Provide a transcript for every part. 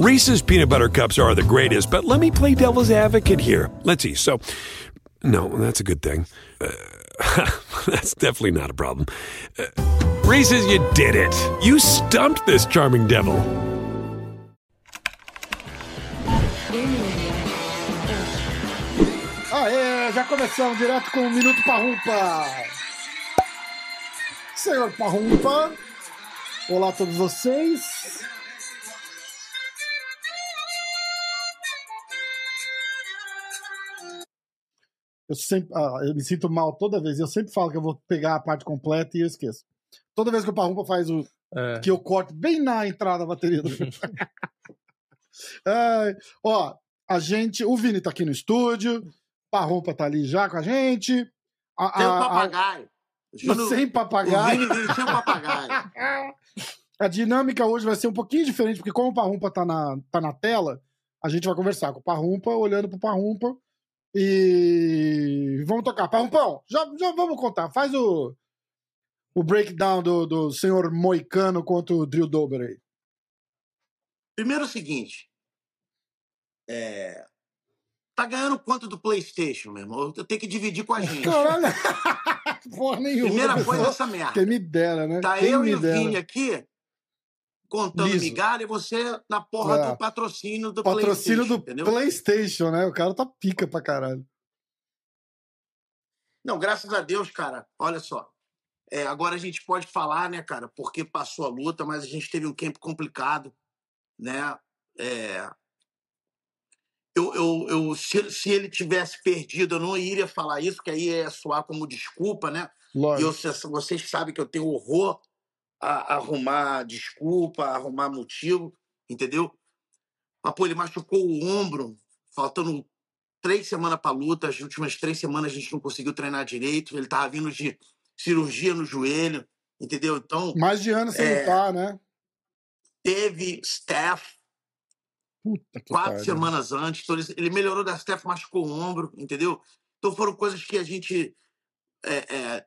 Reese's peanut butter cups are the greatest, but let me play devil's advocate here. Let's see. So, no, that's a good thing. Uh, that's definitely not a problem. Uh, Reese's, you did it. You stumped this charming devil. Aê, já começamos direto com o Minuto Parrumpa. Senhor Parrumpa, olá a todos vocês. Eu sempre, ah, eu me sinto mal toda vez. Eu sempre falo que eu vou pegar a parte completa e eu esqueço. Toda vez que o Parrumpa faz o É. que eu corto bem na entrada da bateria do Ai, ó, a gente, o Vini tá aqui no estúdio, Parrumpa tá ali já com a gente. A, Tem um a- papagaio. Júnior, sem o papagaio. Sem um papagaio. A dinâmica hoje vai ser um pouquinho diferente, porque como o Parrumpa tá na, tá na tela, a gente vai conversar com o Parrumpa, olhando pro Parrumpa. E vamos tocar. Parrumpão, já, já vamos contar. Faz o, o breakdown do, do senhor Moicano contra o Drill Dober aí. Primeiro é o seguinte. É... Tá ganhando quanto do PlayStation, meu irmão? Eu tenho que dividir com a gente. Caralho! Porra nenhuma. Primeira coisa é essa merda. Quem me dera, né? Tá Quem eu e o. Vini aqui contando Liso. migalha e você na porra É. do patrocínio do Patrocínio PlayStation, do entendeu? PlayStation, né? O cara tá pica pra caralho. Não, graças a Deus, cara. Olha só. É, agora a gente pode falar, né, cara, porque passou a luta, mas a gente teve um camp complicado, né? É, eu, eu, eu, se, se ele tivesse perdido, eu não iria falar isso, que aí ia soar como desculpa, né? E eu, Lógico. vocês sabem que eu tenho horror a, a arrumar desculpa, a arrumar motivo, entendeu? Mas, pô, ele machucou o ombro, faltando três semanas para luta. As últimas três semanas a gente não conseguiu treinar direito. Ele tava vindo de cirurgia no joelho, entendeu? Então, Mais de ano sem É. lutar, né? teve staff quatro semanas antes. Então, ele, ele melhorou da staff, machucou o ombro, entendeu? Então, foram coisas que a gente é, é,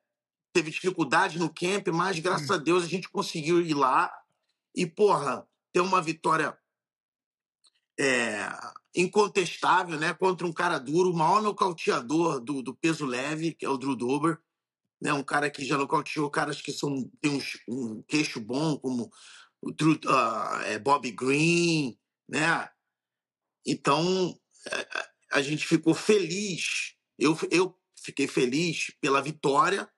teve dificuldade no camp, mas graças a Deus a gente conseguiu ir lá e, porra, ter uma vitória é, incontestável, né? Contra um cara duro, o maior nocauteador do, do peso leve, que é o Drew Dober. Né, um cara que já nocauteou caras que são, tem uns- um queixo bom, como o Drew, ah, é, Bobby Green, né? Então, é, a gente ficou feliz. Eu, eu fiquei feliz pela vitória,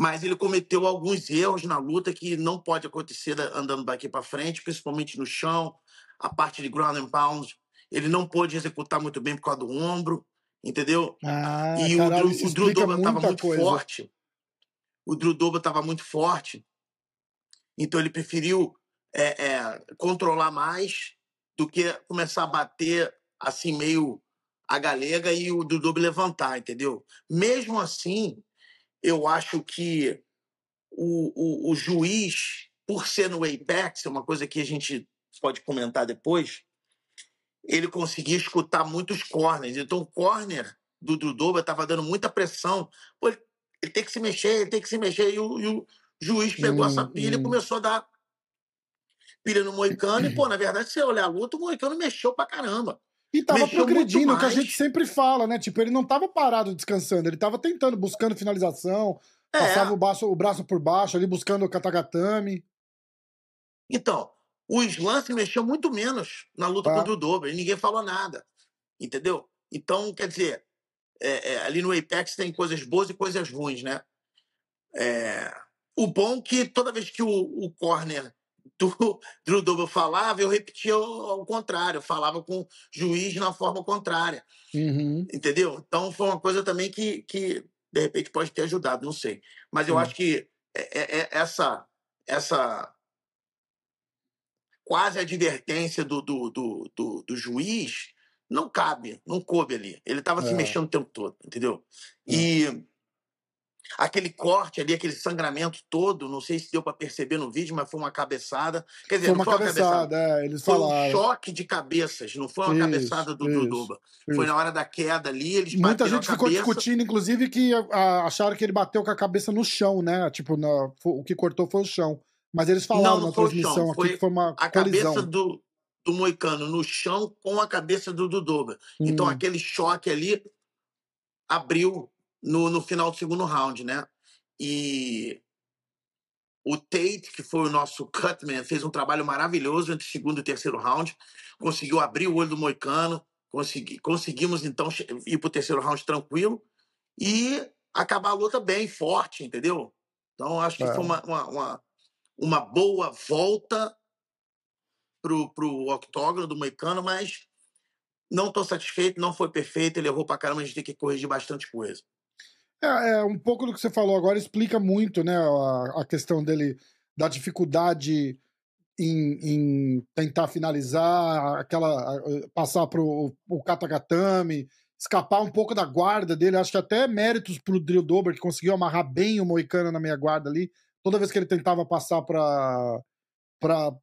mas ele cometeu alguns erros na luta que não pode acontecer da- andando daqui para frente, principalmente no chão, a parte de ground and pound. Ele não pôde executar muito bem por causa do ombro, entendeu? Ah, e caralho, o, Drew, o Drew Dober estava muito coisa. forte. O Drew Dober estava muito forte. Então ele preferiu é, é, controlar mais do que começar a bater assim meio a galega e o Drew Dober levantar, entendeu? Mesmo assim, eu acho que o, o, o juiz, por ser no Apex, é uma coisa que a gente pode comentar depois, ele conseguia escutar muitos corners. Então, o corner do Dudoba estava dando muita pressão. Pô, ele, ele tem que se mexer, ele tem que se mexer. E o, e o juiz pegou Hum, essa pilha hum. e começou a dar pilha no Moicano. E, pô, na verdade, se você olhar a luta, o Moicano mexeu pra caramba. E tava Mexeu progredindo, muito o que a gente sempre fala, né? Tipo, ele não tava parado descansando, ele tava tentando, buscando finalização, É. passava o braço, o braço por baixo ali, buscando o katagatame. Então, o Slance mexeu muito menos na luta Tá. contra o Dober e ninguém falou nada. Entendeu? Então, quer dizer, é, é, ali no Apex tem coisas boas e coisas ruins, né? É, o bom é que toda vez que o, o corner do Drew Dober falava, eu repetia ao, ao contrário, eu falava com o juiz na forma contrária, Uhum. entendeu? Então foi uma coisa também que, que de repente pode ter ajudado, não sei. Mas eu Hum. acho que é- é- é essa essa quase advertência do, do, do, do, do juiz não cabe, não coube ali. Ele estava se É. mexendo o tempo todo, entendeu? E aquele corte ali, aquele sangramento todo, não sei se deu para perceber no vídeo, mas foi uma cabeçada. Quer dizer, Foi uma foi uma cabeçada, cabeçada. é, eles Foi um falaram. choque de cabeças, não foi uma Isso, cabeçada do isso, Duduba. Foi na hora da queda ali, eles Muita gente ficou cabeça. discutindo, inclusive, que a- acharam que ele bateu com a cabeça no chão, né? Tipo, na- o que cortou foi o chão. Mas eles falaram Não, não na transmissão chão, aqui foi que foi uma A colisão. cabeça do, do Moicano no chão com a cabeça do Dudoba. Então Hum. aquele choque ali abriu no, no final do segundo round, né? E o Tate, que foi o nosso cutman, fez um trabalho maravilhoso entre o segundo e o terceiro round, conseguiu abrir o olho do Moicano, consegui, conseguimos então ir pro terceiro round tranquilo e acabar a luta bem, forte, entendeu? Então acho que É. foi uma, uma, uma, uma boa volta pro, pro octógono do Moicano, mas não estou satisfeito, não foi perfeito, ele errou pra caramba, a gente tem que corrigir bastante coisa. É, é, um pouco do que você falou agora explica muito, né, a, a questão dele, da dificuldade em, em tentar finalizar, aquela, passar pro o Katagatame, escapar um pouco da guarda dele, acho que até méritos pro Drill Dober, que conseguiu amarrar bem o Moicano na meia guarda ali, toda vez que ele tentava passar pra,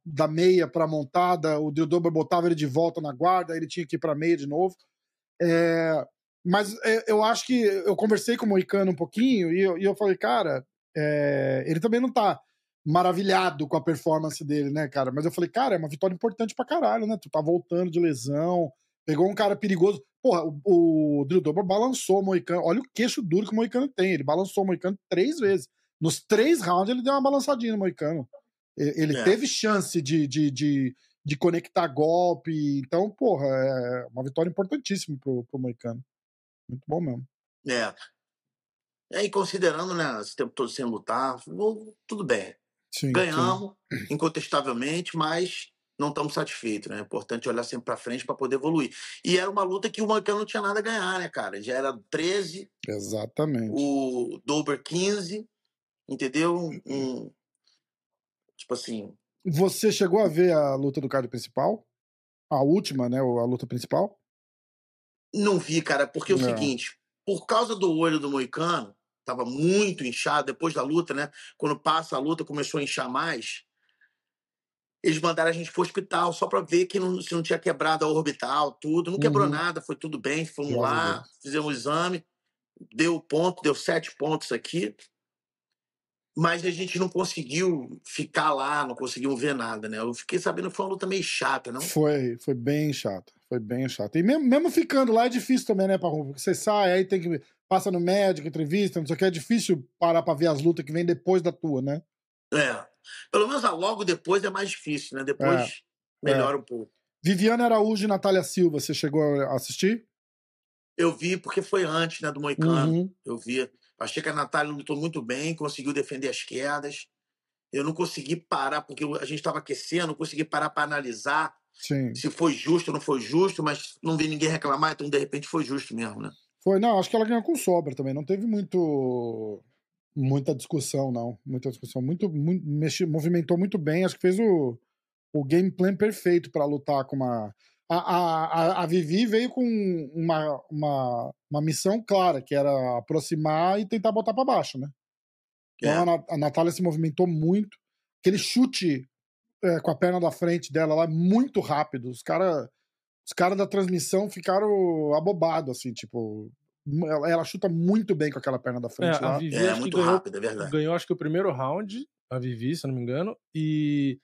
da meia pra montada, o Drill Dober botava ele de volta na guarda, ele tinha que ir pra meia de novo. É, mas é, eu acho que eu conversei com o Moicano um pouquinho e eu, e eu falei, cara, é, ele também não tá maravilhado com a performance dele, né, cara? Mas eu falei, cara, é uma vitória importante pra caralho, né? Tu tá voltando de lesão, pegou um cara perigoso. Porra, o, o Drill Dober balançou o Moicano. Olha o queixo duro que o Moicano tem. Ele balançou o Moicano três vezes. Nos três rounds ele deu uma balançadinha no Moicano. Ele É. teve chance de, de, de, de conectar golpe. Então, porra, é uma vitória importantíssima pro, pro Moicano. Muito bom mesmo. É. É, E considerando, né, esse tempo todo sem lutar, tudo bem. Sim, Ganhamos, incontestavelmente, mas não estamos satisfeitos, né? É importante olhar sempre para frente para poder evoluir. E era uma luta que o Moicano não tinha nada a ganhar, né, cara? Já era 13, sim. Exatamente. o Dober 15, entendeu? Um, tipo assim, Você chegou a ver a luta do card principal? A última, né? A luta principal? Não vi, cara, porque é o seguinte, por causa do olho do Moicano, tava muito inchado depois da luta, né? Quando passa a luta, começou a inchar mais. Eles mandaram a gente pro hospital só pra ver que não, se não tinha quebrado a orbital, tudo. Não quebrou Uhum. nada, foi tudo bem. Fomos lá, Deus. fizemos o exame, deu ponto, deu sete pontos aqui. Mas a gente não conseguiu ficar lá, não conseguimos ver nada, né? Eu fiquei sabendo que foi uma luta meio chata, não? Foi, foi bem chato. Foi bem chato. E mesmo, mesmo ficando lá é difícil também, né, Parrum? Porque você sai, aí tem que. Passa no médico, entrevista, não sei o que. É difícil parar pra ver as lutas que vem depois da tua, né? É. Pelo menos a logo depois é mais difícil, né? Depois melhora um pouco. Viviane Araújo e Natália Silva, você chegou a assistir? Eu vi porque foi antes, né, do Moicano. Uhum. Eu vi. Achei que a Natália lutou muito bem, conseguiu defender as quedas. Eu não consegui parar, porque a gente estava aquecendo, não consegui parar para analisar Sim. se foi justo ou não foi justo, mas não vi ninguém reclamar, então de repente foi justo mesmo, né? Foi, não, acho que ela ganhou com sobra também. Não teve muito. Muita discussão, não. Muita discussão. Muito, muito mexi, movimentou muito bem. Acho que fez o, o game plan perfeito pra lutar com uma. A, a, a, a Vivi veio com uma, uma, uma missão clara, que era aproximar e tentar botar pra baixo, né? Então É. a, a Natália se movimentou muito. Aquele chute é, com a perna da frente dela lá, muito rápido. Os caras os cara da transmissão ficaram abobados, assim, tipo. Ela, ela chuta muito bem com aquela perna da É, frente a lá. Vivi É, acho que muito ganhou, rápido, é verdade. ganhou acho que o primeiro round, a Vivi, se eu não me engano, e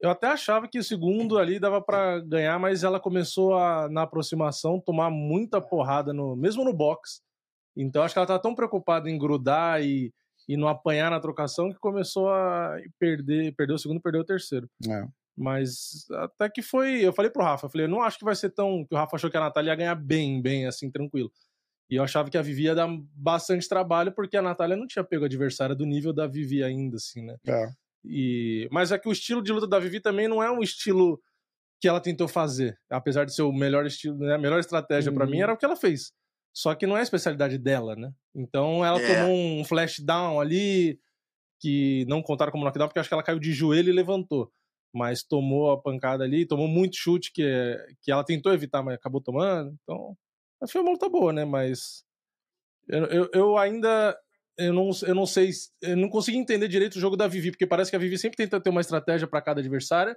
eu até achava que o segundo ali dava pra ganhar, mas ela começou a, na aproximação, tomar muita porrada, no, mesmo no box. Então acho que ela tá tão preocupada em grudar e, e não apanhar na trocação que começou a perder, perdeu o segundo, perdeu o terceiro. É. Mas até que foi. Eu falei pro Rafa, eu falei, eu não acho que vai ser tão. Que o Rafa achou que a Natália ia ganhar bem, bem, assim, tranquilo. E eu achava que a Vivi ia dar bastante trabalho, porque a Natália não tinha pego adversária do nível da Vivi ainda, assim, né? É. E... Mas é que o estilo de luta da Vivi também não é um estilo que ela tentou fazer. Apesar de ser o melhor estilo, né? A melhor estratégia pra Uhum. mim era o que ela fez. Só que não é a especialidade dela, né? Então ela É. tomou um flash down ali, que não contaram como knockdown, porque eu acho que ela caiu de joelho e levantou. Mas tomou a pancada ali, tomou muito chute que, que ela tentou evitar, mas acabou tomando. Então, foi uma luta boa, né? Mas eu, eu, eu ainda eu não, eu não sei, eu não consigo entender direito o jogo da Vivi, porque parece que a Vivi sempre tenta ter uma estratégia para cada adversária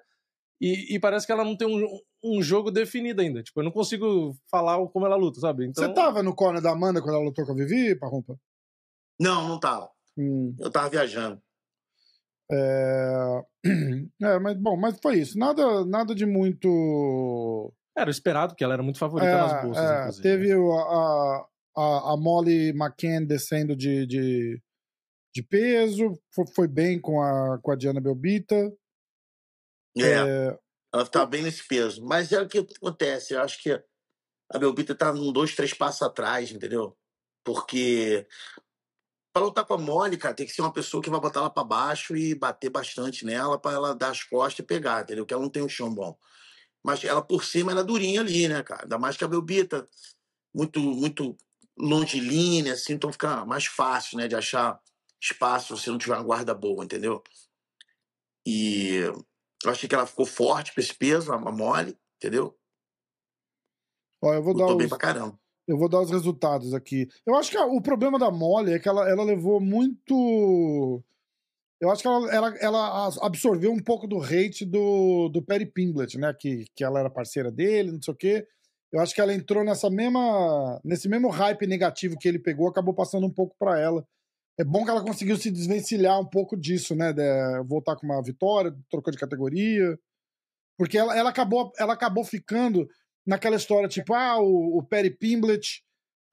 e, e, parece que ela não tem um, um, jogo definido ainda. Tipo, eu não consigo falar como ela luta, sabe? Então... Você tava no corner da Amanda quando ela lutou com a Vivi, Parrumpa? Não, não tava. Hum. Eu tava viajando. É... é, mas bom, mas foi isso. Nada, nada de muito. Era esperado, que ela era muito favorita É, nas bolsas, é, inclusive. teve o- a, a, a Molly McCann descendo de, de, de peso, foi, foi bem com a, com a Diana Belbita. É, ela tá bem nesse peso. Mas é o que acontece. Eu acho que a Belbita tá num dois, três passos atrás, entendeu? Porque pra lutar com a cara, tem que ser uma pessoa que vai botar ela pra baixo e bater bastante nela pra ela dar as costas e pegar, entendeu? Que ela não tem um chão bom. Mas ela por cima, ela é durinha ali, né, cara? Ainda mais que a Belbita, muito, muito longilínea, assim, então fica mais fácil, né, de achar espaço se não tiver uma guarda boa, entendeu? E eu achei que ela ficou forte pra esse peso, a Molly, entendeu? Ó, eu vou dar bem os, pra caramba. eu vou dar os resultados aqui. Eu acho que a- o problema da Molly é que ela, ela levou muito. Eu acho que ela, ela, ela absorveu um pouco do hate do, do Perry Pinglet, né? Que, que ela era parceira dele, não sei o quê. Eu acho que ela entrou nessa mesma, nesse mesmo hype negativo que ele pegou, acabou passando um pouco pra ela. É bom que ela conseguiu se desvencilhar um pouco disso, né? de voltar com uma vitória, trocou de categoria. Porque ela, ela, acabou, ela acabou ficando naquela história, tipo, ah, o, o Perry Pimblett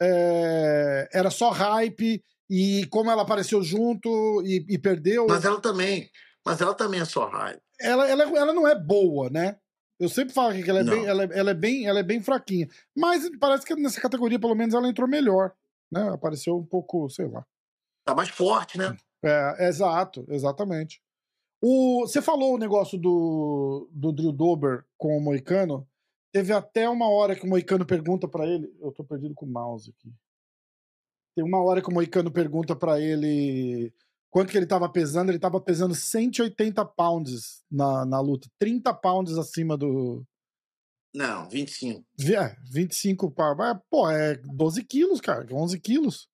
é, era só hype, e como ela apareceu junto e, e perdeu. Mas ela também. Mas ela também é só raiva. ela, ela, ela não é boa, né? Eu sempre falo que ela é, Não. bem, ela, é- ela é bem, ela é bem fraquinha. Mas parece que nessa categoria, pelo menos, ela entrou melhor. Né? Apareceu um pouco, sei lá. Tá mais forte, né? É, exato, exatamente. O, você falou o negócio do, do Drew Dober com o Moicano. Teve até uma hora que o Moicano pergunta pra ele. Eu tô perdido com o mouse aqui. Tem uma hora que o Moicano pergunta pra ele quanto que ele tava pesando. Ele tava pesando 180 pounds na, na luta. 30 pounds acima do. Não, 25. vi- É, 25 pounds. Mas, Pô, é 12 quilos, cara. 11 quilos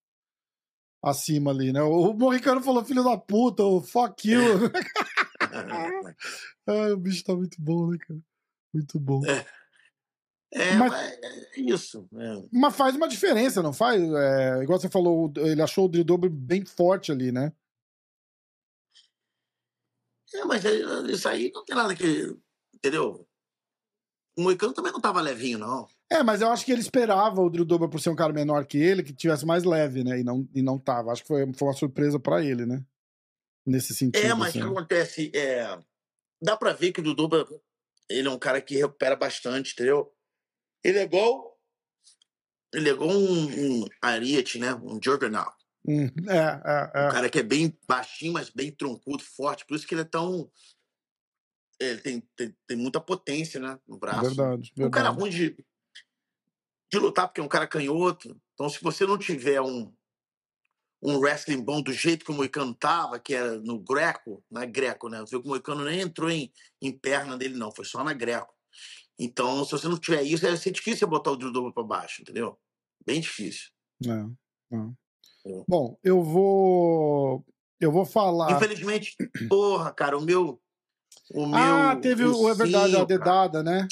acima ali, né? O Moicano falou, filho da puta, o fuck you. Ah, o bicho tá muito bom, né, cara? Muito bom. É, Mas- mas é isso. É. Mas faz uma diferença, não faz? É, igual você falou, ele achou o Dober bem forte ali, né? É, mas é, isso aí não tem nada que. Entendeu? O Moicano também não tava levinho, não. É, mas eu acho que ele esperava o Drew Dober por ser um cara menor que ele, que tivesse mais leve, né? E não, e não tava. Acho que foi, foi uma surpresa pra ele, né? Nesse sentido. É, mas o assim. que acontece? É, dá pra ver que o Duduba ele é um cara que recupera bastante, entendeu? Ele é igual. Ele é igual um, um Ariete, né? Um Juggernaut. Hum, é, é, Um é. cara que é bem baixinho, mas bem troncudo, forte. Por isso que ele é tão. Ele tem, tem, tem muita potência, né? No braço. Verdade, Um cara verdade. ruim de, de lutar, porque é um cara canhoto. Então, se você não tiver um, um wrestling bom do jeito que o Moicano tava, que era no Greco, na Greco, né? Você viu que o Moicano nem entrou em, em perna dele, não, foi só na Greco. Então, se você não tiver isso, vai ser difícil você botar o Dober pra baixo, entendeu? Bem difícil. É, é. É. Bom, eu vou. Eu vou falar. Infelizmente, porra, cara, o meu. O meu ah, teve o. É verdade, a cara, dedada, né?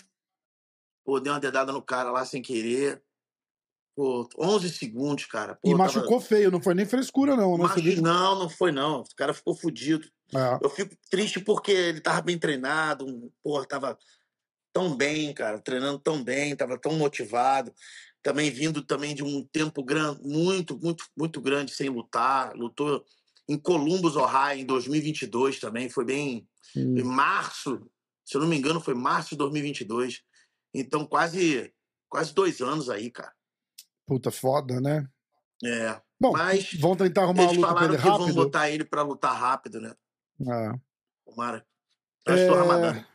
Pô, dei uma dedada no cara lá sem querer. Pô, 11 segundos, cara. Pô, e tava- machucou feio, não foi nem frescura, não, né? Machu... viu? Não, não foi não. O cara ficou fudido. É. Eu fico triste porque ele tava bem treinado, um- porra, tava tão bem, cara, treinando tão bem, tava tão motivado. Também vindo também de um tempo grande, muito, muito, muito grande sem lutar. Lutou em Columbus, Ohio, em 2022 também. Foi bem Hum. em março, se eu não me engano, foi março de 2022. Então, quase, quase dois anos aí, cara. Puta foda, né? É. Bom, Mas vão tentar arrumar uma eles luta pra falaram ele que vão rápido. botar ele pra lutar rápido, né? É. Tomara. Que o É,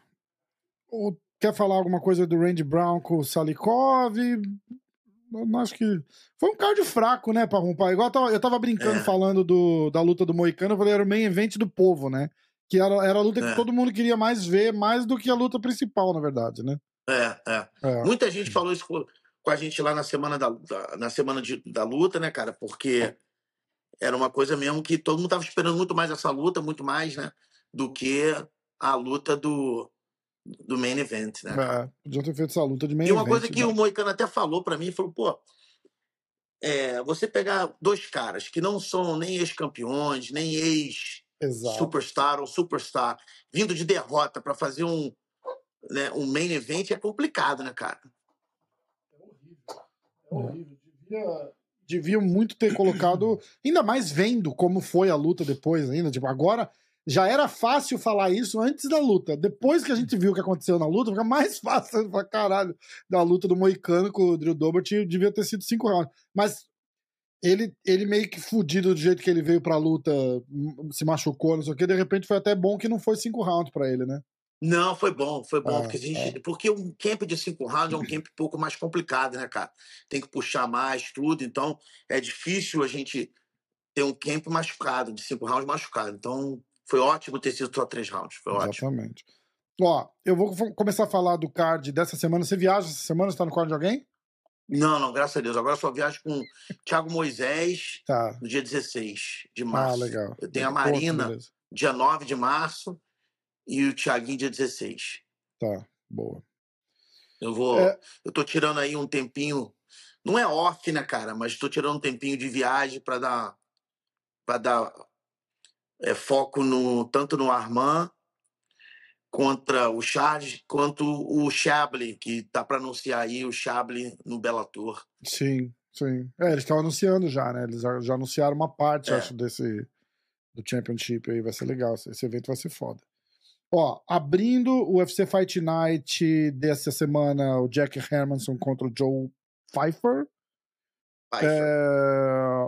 o- Quer falar alguma coisa do Randy Brown com o Salikov? Eu acho que. Foi um card fraco, né, pra rompar. Igual eu tava, eu tava brincando É. falando do, da luta do Moicano, eu falei, era o main event do povo, né? Que era, era a luta que É. todo mundo queria mais ver, mais do que a luta principal, na verdade, né? É, é. É. Muita gente falou isso com a gente lá na semana da, da- na semana de- da luta, né, cara? Porque era uma coisa mesmo que todo mundo tava esperando muito mais essa luta, muito mais, né? Do que a luta do, do main event, né? É, podiam ter feito essa luta de main E uma event, coisa que né? o Moicano até falou pra mim, falou, pô, é, você pegar dois caras que não são nem ex-campeões, nem ex Exato. superstar ou superstar, vindo de derrota para fazer um, né, um main event é complicado, né, cara? É horrível. Devia, deviam muito ter colocado, ainda mais vendo como foi a luta depois ainda. Tipo, agora já era fácil falar isso antes da luta. Depois que a gente viu o que aconteceu na luta, fica mais fácil falar, caralho, da luta do Moicano com o Drew Dobert devia ter sido cinco rounds. Mas ele, ele meio que fudido do jeito que ele veio pra luta, se machucou, não sei o que, de repente foi até bom que não foi cinco rounds pra ele, né? Não, foi bom, foi bom. É, porque, gente, é. porque um camp de cinco rounds é um camp um pouco mais complicado, né, cara? Tem que puxar mais, tudo. Então, é difícil a gente ter um camp machucado, de cinco rounds machucado. Então, foi ótimo ter sido só três rounds. Foi ótimo. Exatamente. Ó, eu vou começar a falar do card dessa semana. Você viaja essa semana? Você tá no card de alguém? Não, não, graças a Deus. Agora eu só viajo com Thiago Moisés Tá. no dia 16 de Ah, março. legal. Eu tenho a Marina dia 9 de março e o Thiaguinho dia 16. Tá, boa. Eu vou. É. Eu tô tirando aí um tempinho. Não é off, né, cara? Mas tô tirando um tempinho de viagem para dar. para dar é, foco no, tanto no Armand contra o Charles, quanto o Chablis, que tá para anunciar aí o Chablis no Bellator. Sim, sim. É, eles estão anunciando já, né? Eles já, anunciaram uma parte, É. acho, desse do Championship aí. Vai ser legal. Esse evento vai ser foda. Ó, abrindo o UFC Fight Night dessa semana, o Jack Hermanson contra o Joe Pfeiffer. Vai, É,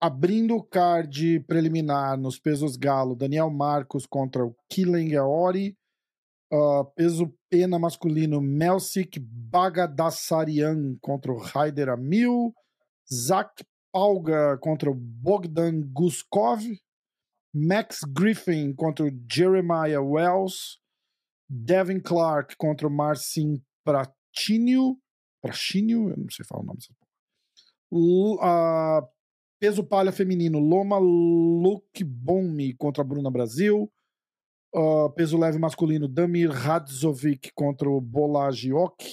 Abrindo o card preliminar nos pesos galo, Daniel Marcos contra o Killen Aori. Ah, peso pena masculino, Melsik Bagadassarian contra o Raider Amil. Zach Palga contra o Bogdan Guskov. Max Griffin contra o Jeremiah Wells. Devin Clark contra o Marcin Pratinho. Pratinho? Eu não sei falar o nome dessa porra. Ah, peso palha feminino, Loma Lukbomi contra a Bruna Brasil. Ah, peso leve masculino, Damir Radzovic contra o Bolagiok.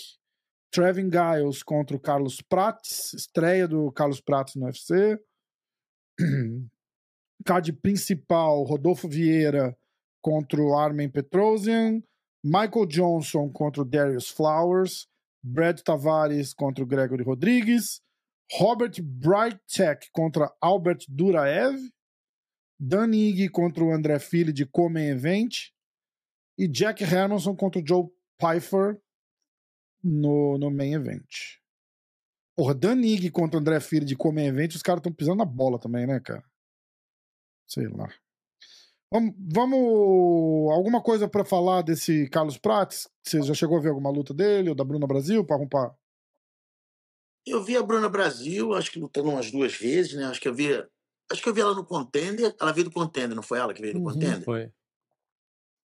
Trevin Giles contra o Carlos Prates. Estreia do Carlos Prates no UFC. Card principal, Rodolfo Vieira contra o Armen Petrosian. Michael Johnson contra o Darius Flowers. Brad Tavares contra o Gregory Rodrigues. Robert Brightek contra Albert Duraev. Dan Ige contra o André Fili de Come Event. E Jack Hermanson contra o Joe Pfeiffer no, no Main Event. Porra, Dan Ige contra o André Fili de Come Event, os caras estão pisando na bola também, né, cara? Sei lá. Vamos, vamos alguma coisa pra falar desse Carlos Prates? Você já chegou a ver alguma luta dele ou da Bruna Brasil para rompar? Eu vi a Bruna Brasil, acho que lutando umas duas vezes, né? Acho que eu vi. Acho que eu vi ela no Contender. Ela veio do Contender, não foi ela que veio do Uhum. Contender? Foi.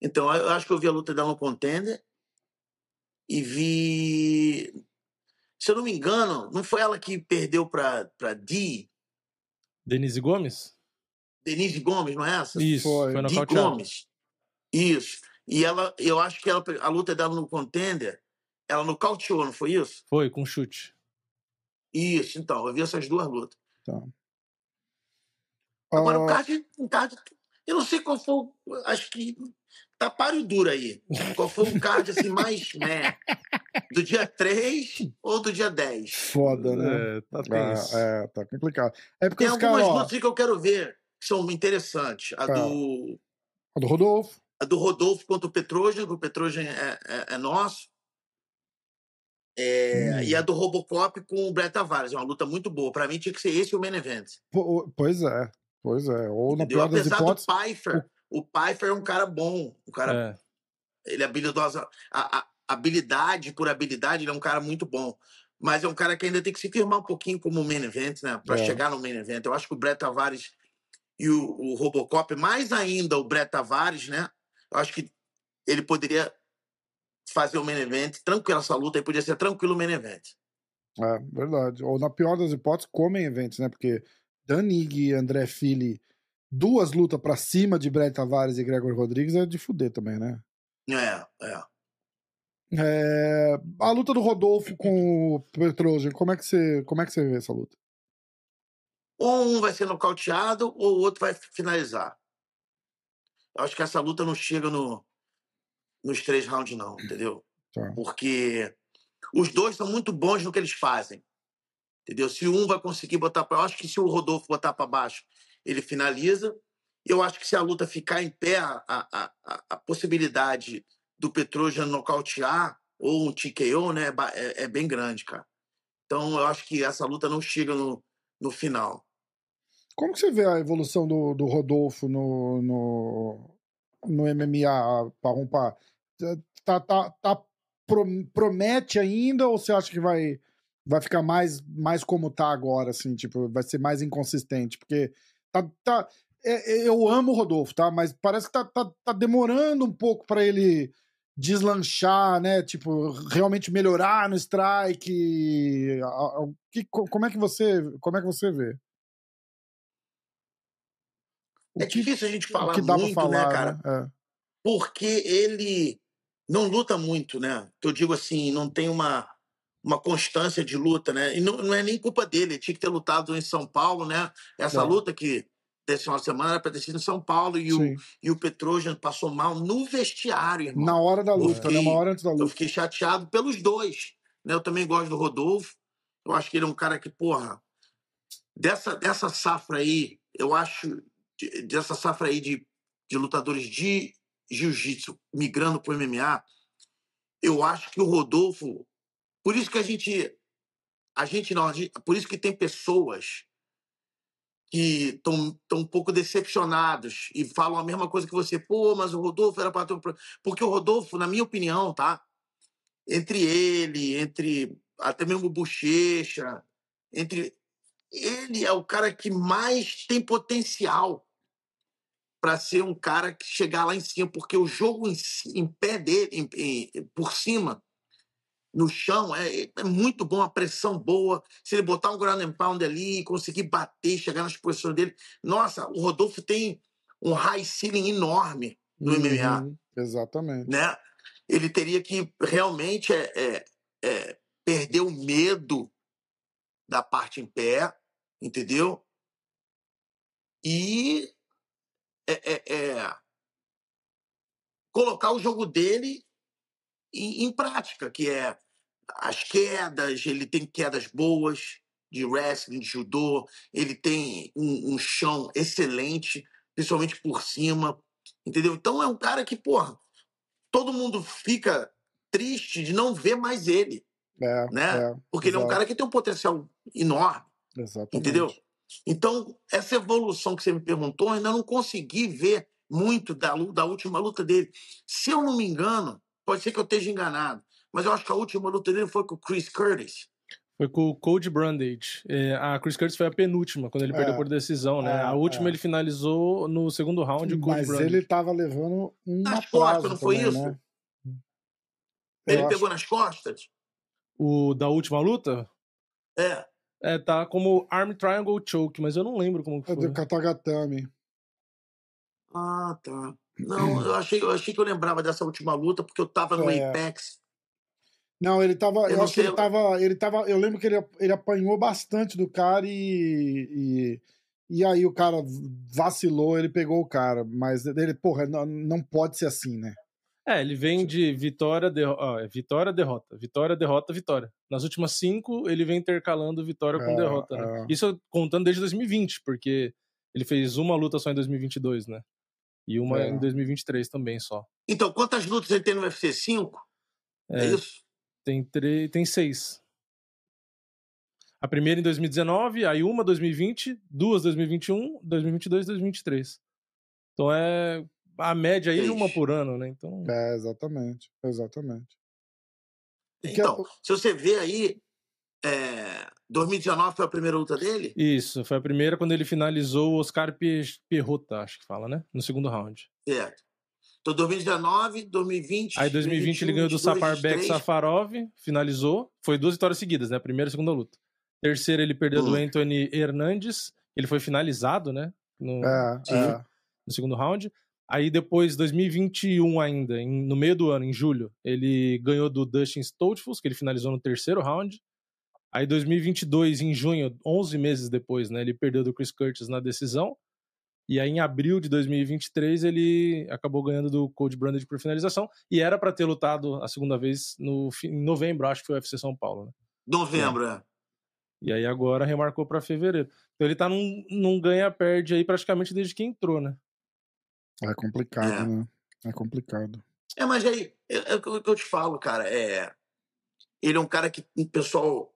Então, eu acho que eu vi a luta dela no Contender. E vi. Se eu não me engano, não foi ela que perdeu pra, pra Dee, Denise Gomes? Denise Gomes, não é essa? Isso, Foi. foi, nocauteado. Gomes. Isso. E ela, eu acho que ela, a luta dela no Contender, ela nocauteou, não foi isso? Foi, com chute. Isso, então, eu vi essas duas lutas. Tá. Agora, o Ah, card, o card, eu não sei qual foi, o- acho que tá páreo duro aí. Qual foi o card assim mais, né? Do dia 3 ou do dia 10? foda, né? É, tá. Ah, é, tá complicado. É porque Tem algumas caras, ó, lutas que eu quero ver que são interessantes. A Ah. do, a do Rodolfo, a do Rodolfo contra o Petrojan, que o Petrojan é, é, é nosso. É, Hum. E a do Robocop com o Brett Tavares. É uma luta muito boa. Pra mim tinha que ser esse o main event. po- pois é, pois é. Ou na pior das Apesar hipóteses, do Pfeiffer, o Pfeiffer é um cara bom. Um cara É. Ele é habilidoso. A, a- habilidade por habilidade, ele é um cara muito bom. Mas é um cara que ainda tem que se firmar um pouquinho como main event, né? Pra É. chegar no main event. Eu acho que o Brett Tavares e o, o Robocop, mais ainda o Brett Tavares, né? Eu acho que ele poderia fazer o main event tranquilo. Essa luta aí podia ser tranquilo o main event. É, verdade. Ou na pior das hipóteses, comem eventos, né? Porque Danig e André Fili, duas lutas pra cima de Brett Tavares e Gregor Rodrigues é de fuder também, né? É, é. É, a luta do Rodolfo com o Petrosian, como é que você, como é que você vê essa luta? Ou um vai ser nocauteado ou o outro vai finalizar. Eu acho que essa luta não chega no, nos três rounds, não, entendeu? Tá. Porque os dois são muito bons no que eles fazem. Entendeu? Se um vai conseguir botar para. Eu acho que se o Rodolfo botar para baixo, ele finaliza. Eu acho que se a luta ficar em pé, a, a, a, a possibilidade do Petrojan nocautear ou um TKO né, é é, é bem grande, cara. Então eu acho que essa luta não chega no, no final. Como que você vê a evolução do, do Rodolfo no, no, no MMA, Parrumpa? Tá, tá, tá, pro- promete ainda ou você acha que vai, vai ficar mais, mais como tá agora, assim, tipo, vai ser mais inconsistente? Porque tá, tá, é- é- eu amo o Rodolfo, tá? Mas parece que tá, tá, tá demorando um pouco pra ele deslanchar, né? Tipo, realmente melhorar no strike. Que- co- como é que você, como é que você vê? O É que- difícil a gente o falar que dá muito, pra falar, né, cara? né? Porque ele não luta muito, né? Eu digo assim, não tem uma, uma constância de luta, né? E não, não é nem culpa dele, ele tinha que ter lutado em São Paulo, né? Essa É. luta que desse final de semana era pra ter sido em São Paulo É, e o, sim. e o Petrojan passou mal no vestiário, irmão. Na hora da Eu luta, né? fiquei- Uma hora antes da Eu luta. fiquei chateado pelos dois. Né? Eu também gosto do Rodolfo. Eu acho que ele é um cara que, porra, dessa, dessa safra aí, eu acho, de- dessa safra aí de, de lutadores de jiu-jitsu migrando pro MMA, eu acho que o Rodolfo. Por isso que a gente. A gente não, a gente- por isso que tem pessoas que estão um pouco decepcionados e falam a mesma coisa que você. Pô, mas o Rodolfo era para ter um... pro-" Porque o Rodolfo, na minha opinião, tá? Entre ele, entre até mesmo o Bochecha, entre... Ele é o cara que mais tem potencial para ser um cara que chegar lá em cima, porque o jogo em, em pé dele, em- em- por cima, no chão, é, é muito bom, a pressão boa. Se ele botar um ground and pound ali, conseguir bater, chegar nas posições dele. Nossa, o Rodolfo tem um high ceiling enorme no MMA, Uhum, Exatamente. né? Ele teria que realmente é, é, é, perder o medo da parte em pé, entendeu? E é, é, é, colocar o jogo dele em, em prática, que é as quedas, ele tem quedas boas de wrestling, de judô, ele tem um, um chão excelente, principalmente por cima, entendeu? Então é um cara que, porra, todo mundo fica triste de não ver mais ele, É, né? é, porque ele é um cara que tem um potencial enorme. Exatamente. Entendeu? Então, essa evolução que você me perguntou, eu ainda não consegui ver muito da, da última luta dele. Se eu não me engano, pode ser que eu esteja enganado, mas eu acho que a última luta dele foi com o Chris Curtis. Foi com o Cody Brandage. É, a Chris Curtis foi a penúltima, quando ele É. perdeu por decisão, né? É, a última é. ele finalizou no segundo round o Cody Mas Brandage. ele tava levando um Nas costas, não foi também, isso? né? Ele Eu pegou acho- nas costas? O da última luta? É. É, tá como Arm Triangle Choke, mas eu não lembro como que É foi. do Katagatame. Ah, tá. Não, eu achei, eu achei que eu lembrava dessa última luta, porque eu tava no É. Apex. Não, ele tava. Eu, Eu acho que ele sei. tava. Ele tava. Eu lembro que ele, ele apanhou bastante do cara e, e. e aí o cara vacilou, ele pegou o cara. Mas ele, porra, não, não pode ser assim, né? É, ele vem de vitória, derro... ah, vitória, derrota, vitória, derrota, vitória. Nas últimas cinco, ele vem intercalando vitória com É, derrota, né? é. Isso contando desde 2020, porque ele fez uma luta só em 2022, né? E uma É. em 2023 também só. Então, quantas lutas ele tem no UFC? Cinco? É, É, isso? tem, três, tem seis. A primeira em 2019, aí uma 2020, duas 2021, 2022 2023. Então é a média aí Seis. uma por ano, né? Então, É, exatamente. Exatamente. Então, é- se você vê aí, é, 2019 foi a primeira luta dele? isso, foi a primeira quando ele finalizou o Oscar Pierrota, acho que fala, né? No segundo round. Certo. Então, 2019, 2020. Aí 2020 ele ganhou do 2022, Saparbek 23. Safarov, finalizou. Foi duas vitórias seguidas, né? Primeira e segunda luta. Terceira ele perdeu do Hum. Anthony Hernandes, ele foi finalizado, né? No, É, é. no segundo round. Aí depois, 2021 ainda, em- no meio do ano, em julho, ele ganhou do Dustin Stoltzfus, que ele finalizou no terceiro round. Aí 2022, em junho, 11 meses depois, né, ele perdeu do Chris Curtis na decisão. E aí, em abril de 2023, ele acabou ganhando do Cold Branded por finalização. E era para ter lutado a segunda vez no, em novembro, acho que foi o UFC São Paulo. Né? Novembro, é. E aí agora remarcou para fevereiro. Então ele tá num, num ganha-perde aí praticamente desde que entrou, né? É complicado, É. né? É complicado. É, mas aí, é, é o que eu te falo, cara. É, ele é um cara que o pessoal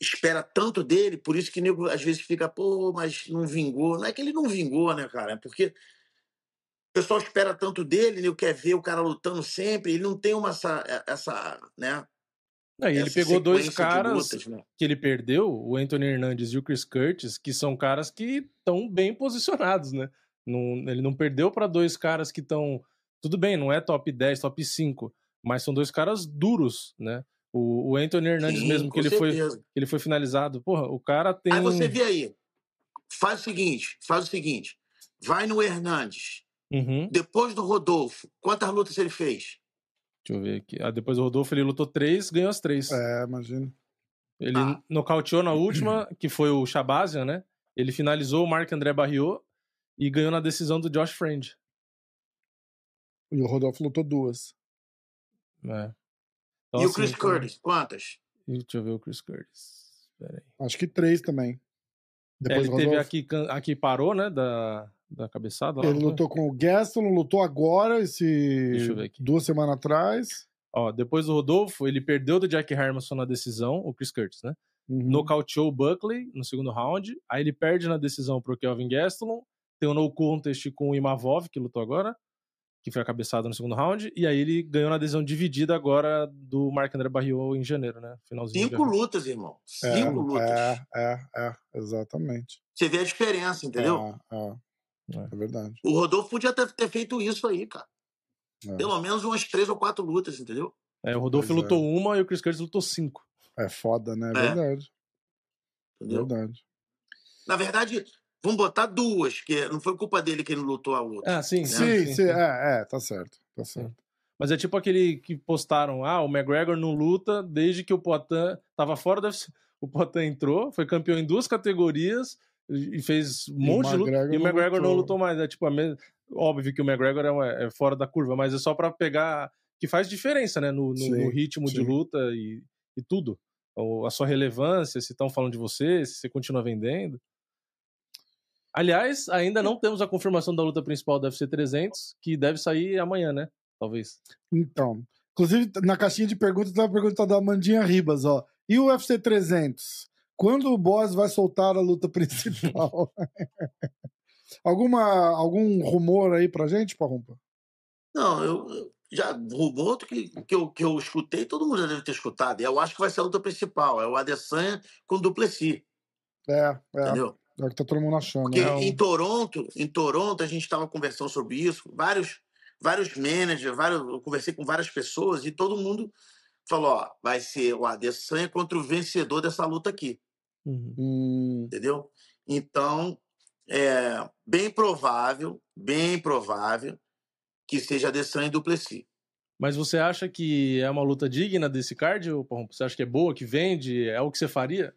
espera tanto dele, por isso que o nego às vezes fica, pô, mas não vingou. Não é que ele não vingou, né, cara? É porque o pessoal espera tanto dele, ele quer ver o cara lutando sempre, ele não tem uma essa, essa né? Aí ele pegou dois caras lutas, né? que ele perdeu, o Anthony Hernandes e o Chris Curtis, que são caras que estão bem posicionados, né? Não- ele não perdeu para dois caras que estão. Tudo bem, não é top 10, top 5, mas são dois caras duros, né? O, o Anthony Hernandes Sim, mesmo, que ele foi, certeza. ele foi finalizado. Porra, o cara tem. Aí você vê aí. Faz o seguinte, faz o seguinte. Vai no Hernandes. Uhum. Depois do Rodolfo, quantas lutas ele fez? Deixa eu ver aqui. Ah, depois o Rodolfo ele lutou três, ganhou as três. É, imagina. Ele Ah. nocauteou na última, que foi o Shabazian, né? Ele finalizou o Marc André Barriot e ganhou na decisão do Josh Friend. E o Rodolfo lutou duas. É. e Então, o Chris assim, Curtis, quantas? Deixa eu ver o Chris Curtis. Acho que três também. É, Depois ele teve aqui, aqui parou, né? Da, da cabeçada. lá, Ele lutou com o Gaston, lutou agora, esse Deixa eu ver aqui. duas semanas atrás. Ó, depois do Rodolfo, ele perdeu do Jack Hermanson na decisão, o Chris Curtis, né? Uhum. Nocauteou o Buckley no segundo round. Aí ele perde na decisão pro Kelvin Gastelum. Tem um no contest com o Imavov, que lutou agora, que foi a cabeçada no segundo round. E aí ele ganhou na decisão dividida agora do Marc André Barriot em janeiro, né? Finalzinho Cinco lutas, irmão. É, Cinco lutas. É, é, é, exatamente. Você vê a diferença, entendeu? É, é, É. é verdade. O Rodolfo podia ter, ter feito isso aí, cara. É. Pelo menos umas três ou quatro lutas, entendeu? É, o Rodolfo Pois é. lutou uma e o Chris Curtis lutou cinco. É foda, né? É É. verdade. Entendeu? Verdade. Na verdade, vamos botar duas, que não foi culpa dele que ele não lutou a outra. Ah, sim, Sim, sim, é, é, tá certo. Tá certo. Mas é tipo aquele que postaram, ah, o McGregor não luta desde que o Poitin tava fora da UFC. O Poitin entrou, foi campeão em duas categorias e fez um E monte de luta. E o não McGregor não lutou. lutou mais. É tipo a mesma... Óbvio que o McGregor é, uma- é fora da curva, mas é só pra pegar... Que faz diferença, né? No, no- Sim, no ritmo de sim. luta e, e tudo. Ou a sua relevância, se estão falando de você, se você continua vendendo. Aliás, ainda não temos a confirmação da luta principal do UFC 300, que deve sair amanhã, né? Talvez. Então, inclusive na caixinha de perguntas tem uma pergunta da Amandinha Ribas, ó. E o UFC 300? Quando o boss vai soltar a luta principal? Alguma, algum rumor aí pra gente, Parrumpa? Não, eu, eu já rumor que, que, eu, que eu escutei, todo mundo já deve ter escutado. E eu acho que vai ser a luta principal. É o Adesanya com o Duplessis, É, é, entendeu? É o que tá todo mundo achando. Porque né? em Toronto, em Toronto, a gente estava conversando sobre isso, vários, vários managers, vários, eu conversei com várias pessoas e todo mundo falou: ó, vai ser o Adesanya contra o vencedor dessa luta aqui, Uhum. Hum, entendeu? Então, é bem provável, bem provável que seja Adesanya e Duplessis. Mas você acha que é uma luta digna desse card? Você acha que é boa, que vende? É o que você faria?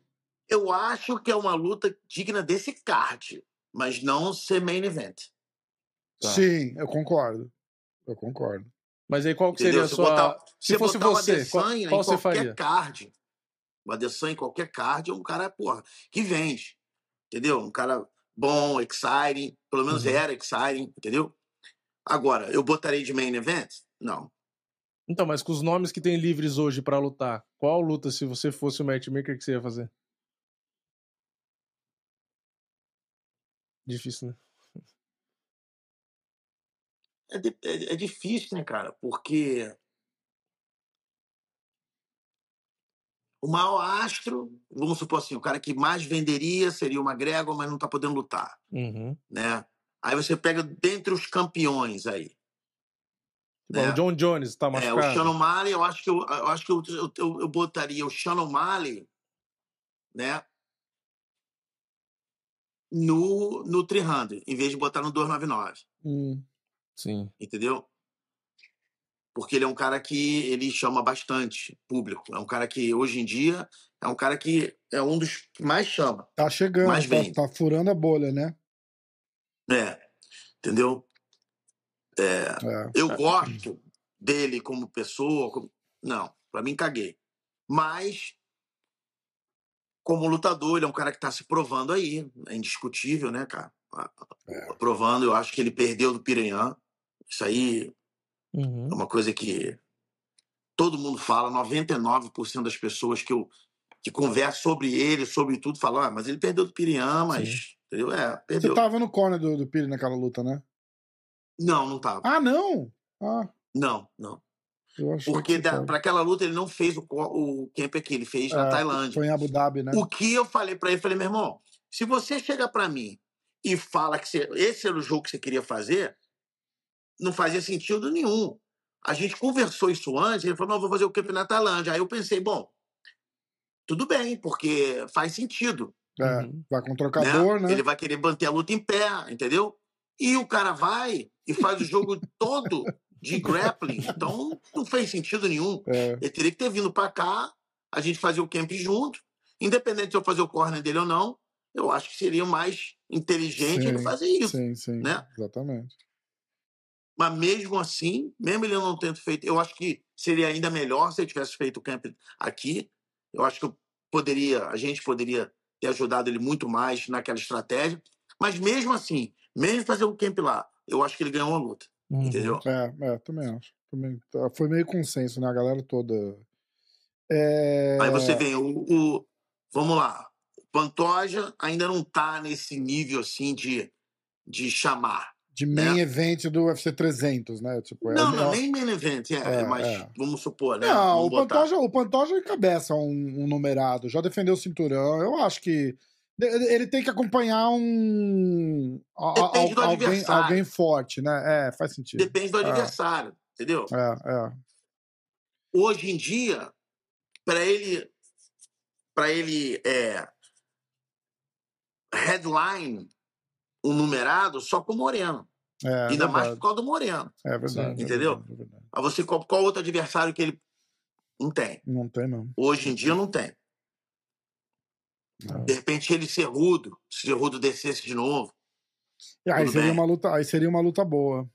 Eu acho que é uma luta digna desse card, mas não ser main event. Tá. Sim, eu concordo. Eu concordo. Mas aí qual que seria Entendeu? a Se sua... botar- Se Você fosse você, qual, qual em você qualquer faria? card. O Adesanya em qualquer card é um cara, porra, que vende. Entendeu? Um cara bom, exciting. Pelo menos Uhum. era exciting, entendeu? Agora, eu botarei de main event? Não. Então, mas com os nomes que tem livres hoje pra lutar, qual luta, se você fosse o matchmaker, que você ia fazer? Difícil, né? É, é- é difícil, né, cara? Porque o maior astro, vamos supor assim, o cara que mais venderia seria o McGregor, mas não tá podendo lutar, Uhum. né? Aí você pega dentre os campeões aí. Tipo, É. O John Jones tá É, o machucado. Shannon Malley, eu acho que eu, eu acho que eu, eu, eu- eu botaria o Shannon Malley, né? No, no 300, em vez de botar no 299, Hum, Sim. entendeu? Porque ele é um cara que ele chama bastante público. É um cara que, hoje em dia, é um cara que é um dos que mais chama. tá chegando, Mais tá, tá furando a bolha, né? É, entendeu? É. Eu gosto dele como pessoa. como- Não, pra mim caguei. Mas, como lutador, ele é um cara que tá se provando aí. É indiscutível, né, cara? É. Provando, eu acho que ele perdeu do Piranhã. Isso aí Uhum. é uma coisa que todo mundo fala, 99% das pessoas que eu que conversam sobre ele, sobre tudo, falam, ah, mas ele perdeu do Piranhã, mas. Entendeu? É, Você perdeu. tava no corner do, do Piri naquela luta, né? Não, não tava. Ah, não! Ah, Não, não. Porque para aquela luta ele não fez o, o camp aqui, ele fez na É, Tailândia. Foi em Abu Dhabi, né? O que eu falei pra ele, falei, meu irmão, se você chega pra mim e fala que você- esse era o jogo que você queria fazer, não fazia sentido nenhum. A gente conversou isso antes, ele falou, não, vou fazer o camp na Tailândia. Aí eu pensei, bom, tudo bem, porque faz sentido. É, Uhum. vai com o trocador, né? Ele vai querer manter a luta em pé, entendeu? E o cara vai e faz o jogo todo de grappling. Então, não fez sentido nenhum. É, Ele teria que ter vindo pra cá, a gente fazer o camp junto, independente de eu fazer o corner dele ou não, eu acho que seria mais inteligente ele Sim, fazer isso. sim, sim. né? Exatamente. Mas mesmo assim, mesmo ele não tendo feito, eu acho que seria ainda melhor se ele tivesse feito o camp aqui. Eu acho que eu poderia, a gente poderia ter ajudado ele muito mais naquela estratégia. Mas mesmo assim, mesmo fazer o camp lá, eu acho que ele ganhou a luta. Uhum. Entendeu? É, é, também acho. Também, tá- foi meio consenso, né? A galera toda. É... Aí você vê o, o- Vamos lá. O Pantoja ainda não tá nesse nível assim de, de chamar. De main event do UFC 300, né? Tipo, é, não, é- não, nem main event, é, É, mas é. vamos supor, né? Não, vamos o botar. Pantoja, o Pantoja encabeça um, um numerado, já defendeu o cinturão. Eu acho que ele tem que acompanhar um. Depende do alguém, adversário. alguém forte, né? É, faz sentido. Depende do É. adversário, entendeu? É, é. Hoje em dia, para ele, para ele é, headline um numerado só com o Moreno. É, Ainda mais verdade. por causa do Moreno. É verdade. é Entendeu? verdade, é verdade. Aí você, qual, qual outro adversário que ele não tem? Não tem, não. Hoje em dia não tem. Não. De repente ele Cerrudo, se Cerrudo descesse de novo. E aí seria bem. uma luta, aí seria uma luta boa.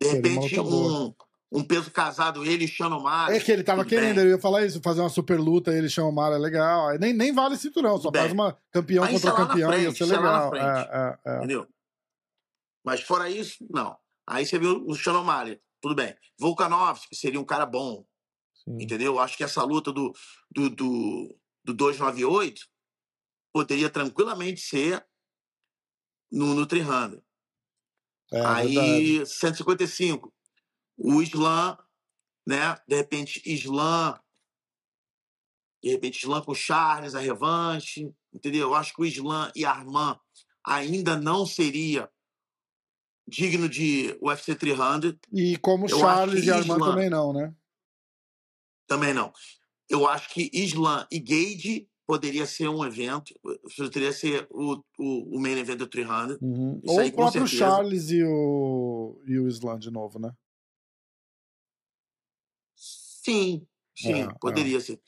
De Seria repente luta boa. um, um peso casado, ele e Xanomari. É que ele tava querendo, bem. eu ia falar isso, fazer uma super luta, ele chama o Mara, é legal. Aí nem, nem vale cinturão, só faz uma campeão contra é campeão, ia frente, ser isso é legal. É, é, é. Entendeu? Mas fora isso, não. Aí você viu o Xanomari, tudo bem. Volkanovski seria um cara bom, Sim. entendeu? Acho que essa luta do, do, do, do 298 poderia tranquilamente ser no, no 300. É, verdade. Aí, 155. O Islam, né? De repente, Islam. De repente, Islam com Charles, a revanche. Entendeu? Eu acho que o Islam e Armand ainda não seria digno de UFC 300. E como Eu Charles e Armand Islam- também não, né? Também não. Eu acho que Islam e Gage poderia ser um evento. Poderia ser o, o, o main event do 300. Uhum. Ou aí, o próprio. Charles e o, e o Islam de novo, né? Sim, sim, É, poderia ser.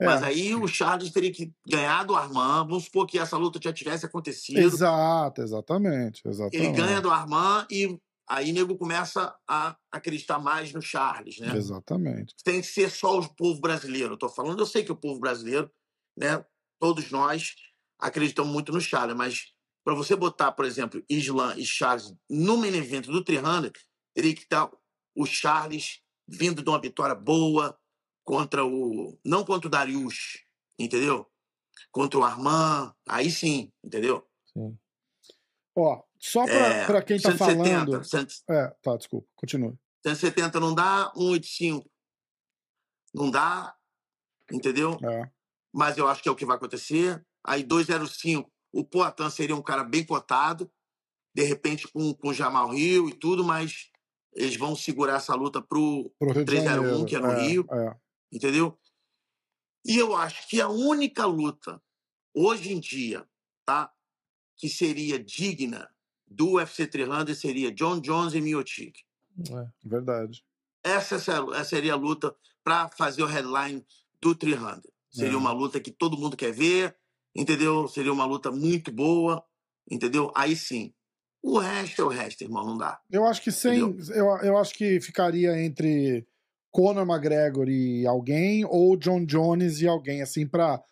É. Mas aí o Charles teria que ganhar do Armand. Vamos supor que essa luta já tivesse acontecido. Exato, exatamente. Ele exatamente. ganha do Armand e aí nego começa a acreditar mais no Charles, né? Exatamente. Tem que ser só o povo brasileiro. Tô falando, eu sei que o povo brasileiro, né? Todos nós acreditamos muito no Charles, mas para você botar, por exemplo, Islam e Charles no main event do 300, teria que estar o Charles vindo de uma vitória boa contra o. Não contra o Darius, entendeu? Contra o Armand, aí sim, entendeu? Sim. Ó, só pra, É, quem tá 170, falando. 100 É, tá, desculpa, continua. 170 não dá, 185 não dá, entendeu? É. Mas eu acho que é o que vai acontecer. Aí 205, o Poatan seria um cara bem cotado, de repente com, com o Jamal Rio e tudo, mas eles vão segurar essa luta pro, Pro Rio de 301, Janeiro. que é no Rio. É. entendeu? E eu acho que a única luta hoje em dia, tá, que seria digna do UFC 300 seria John Jones e Miotic. É. Verdade. Essa, essa seria a luta para fazer o headline do 300. Seria É. uma luta que todo mundo quer ver, entendeu? Seria uma luta muito boa, entendeu? Aí sim. O resto é o resto, irmão, não dá. Eu acho que sem. Eu, eu acho que ficaria entre Conor McGregor e alguém, ou John Jones e alguém, assim, pra,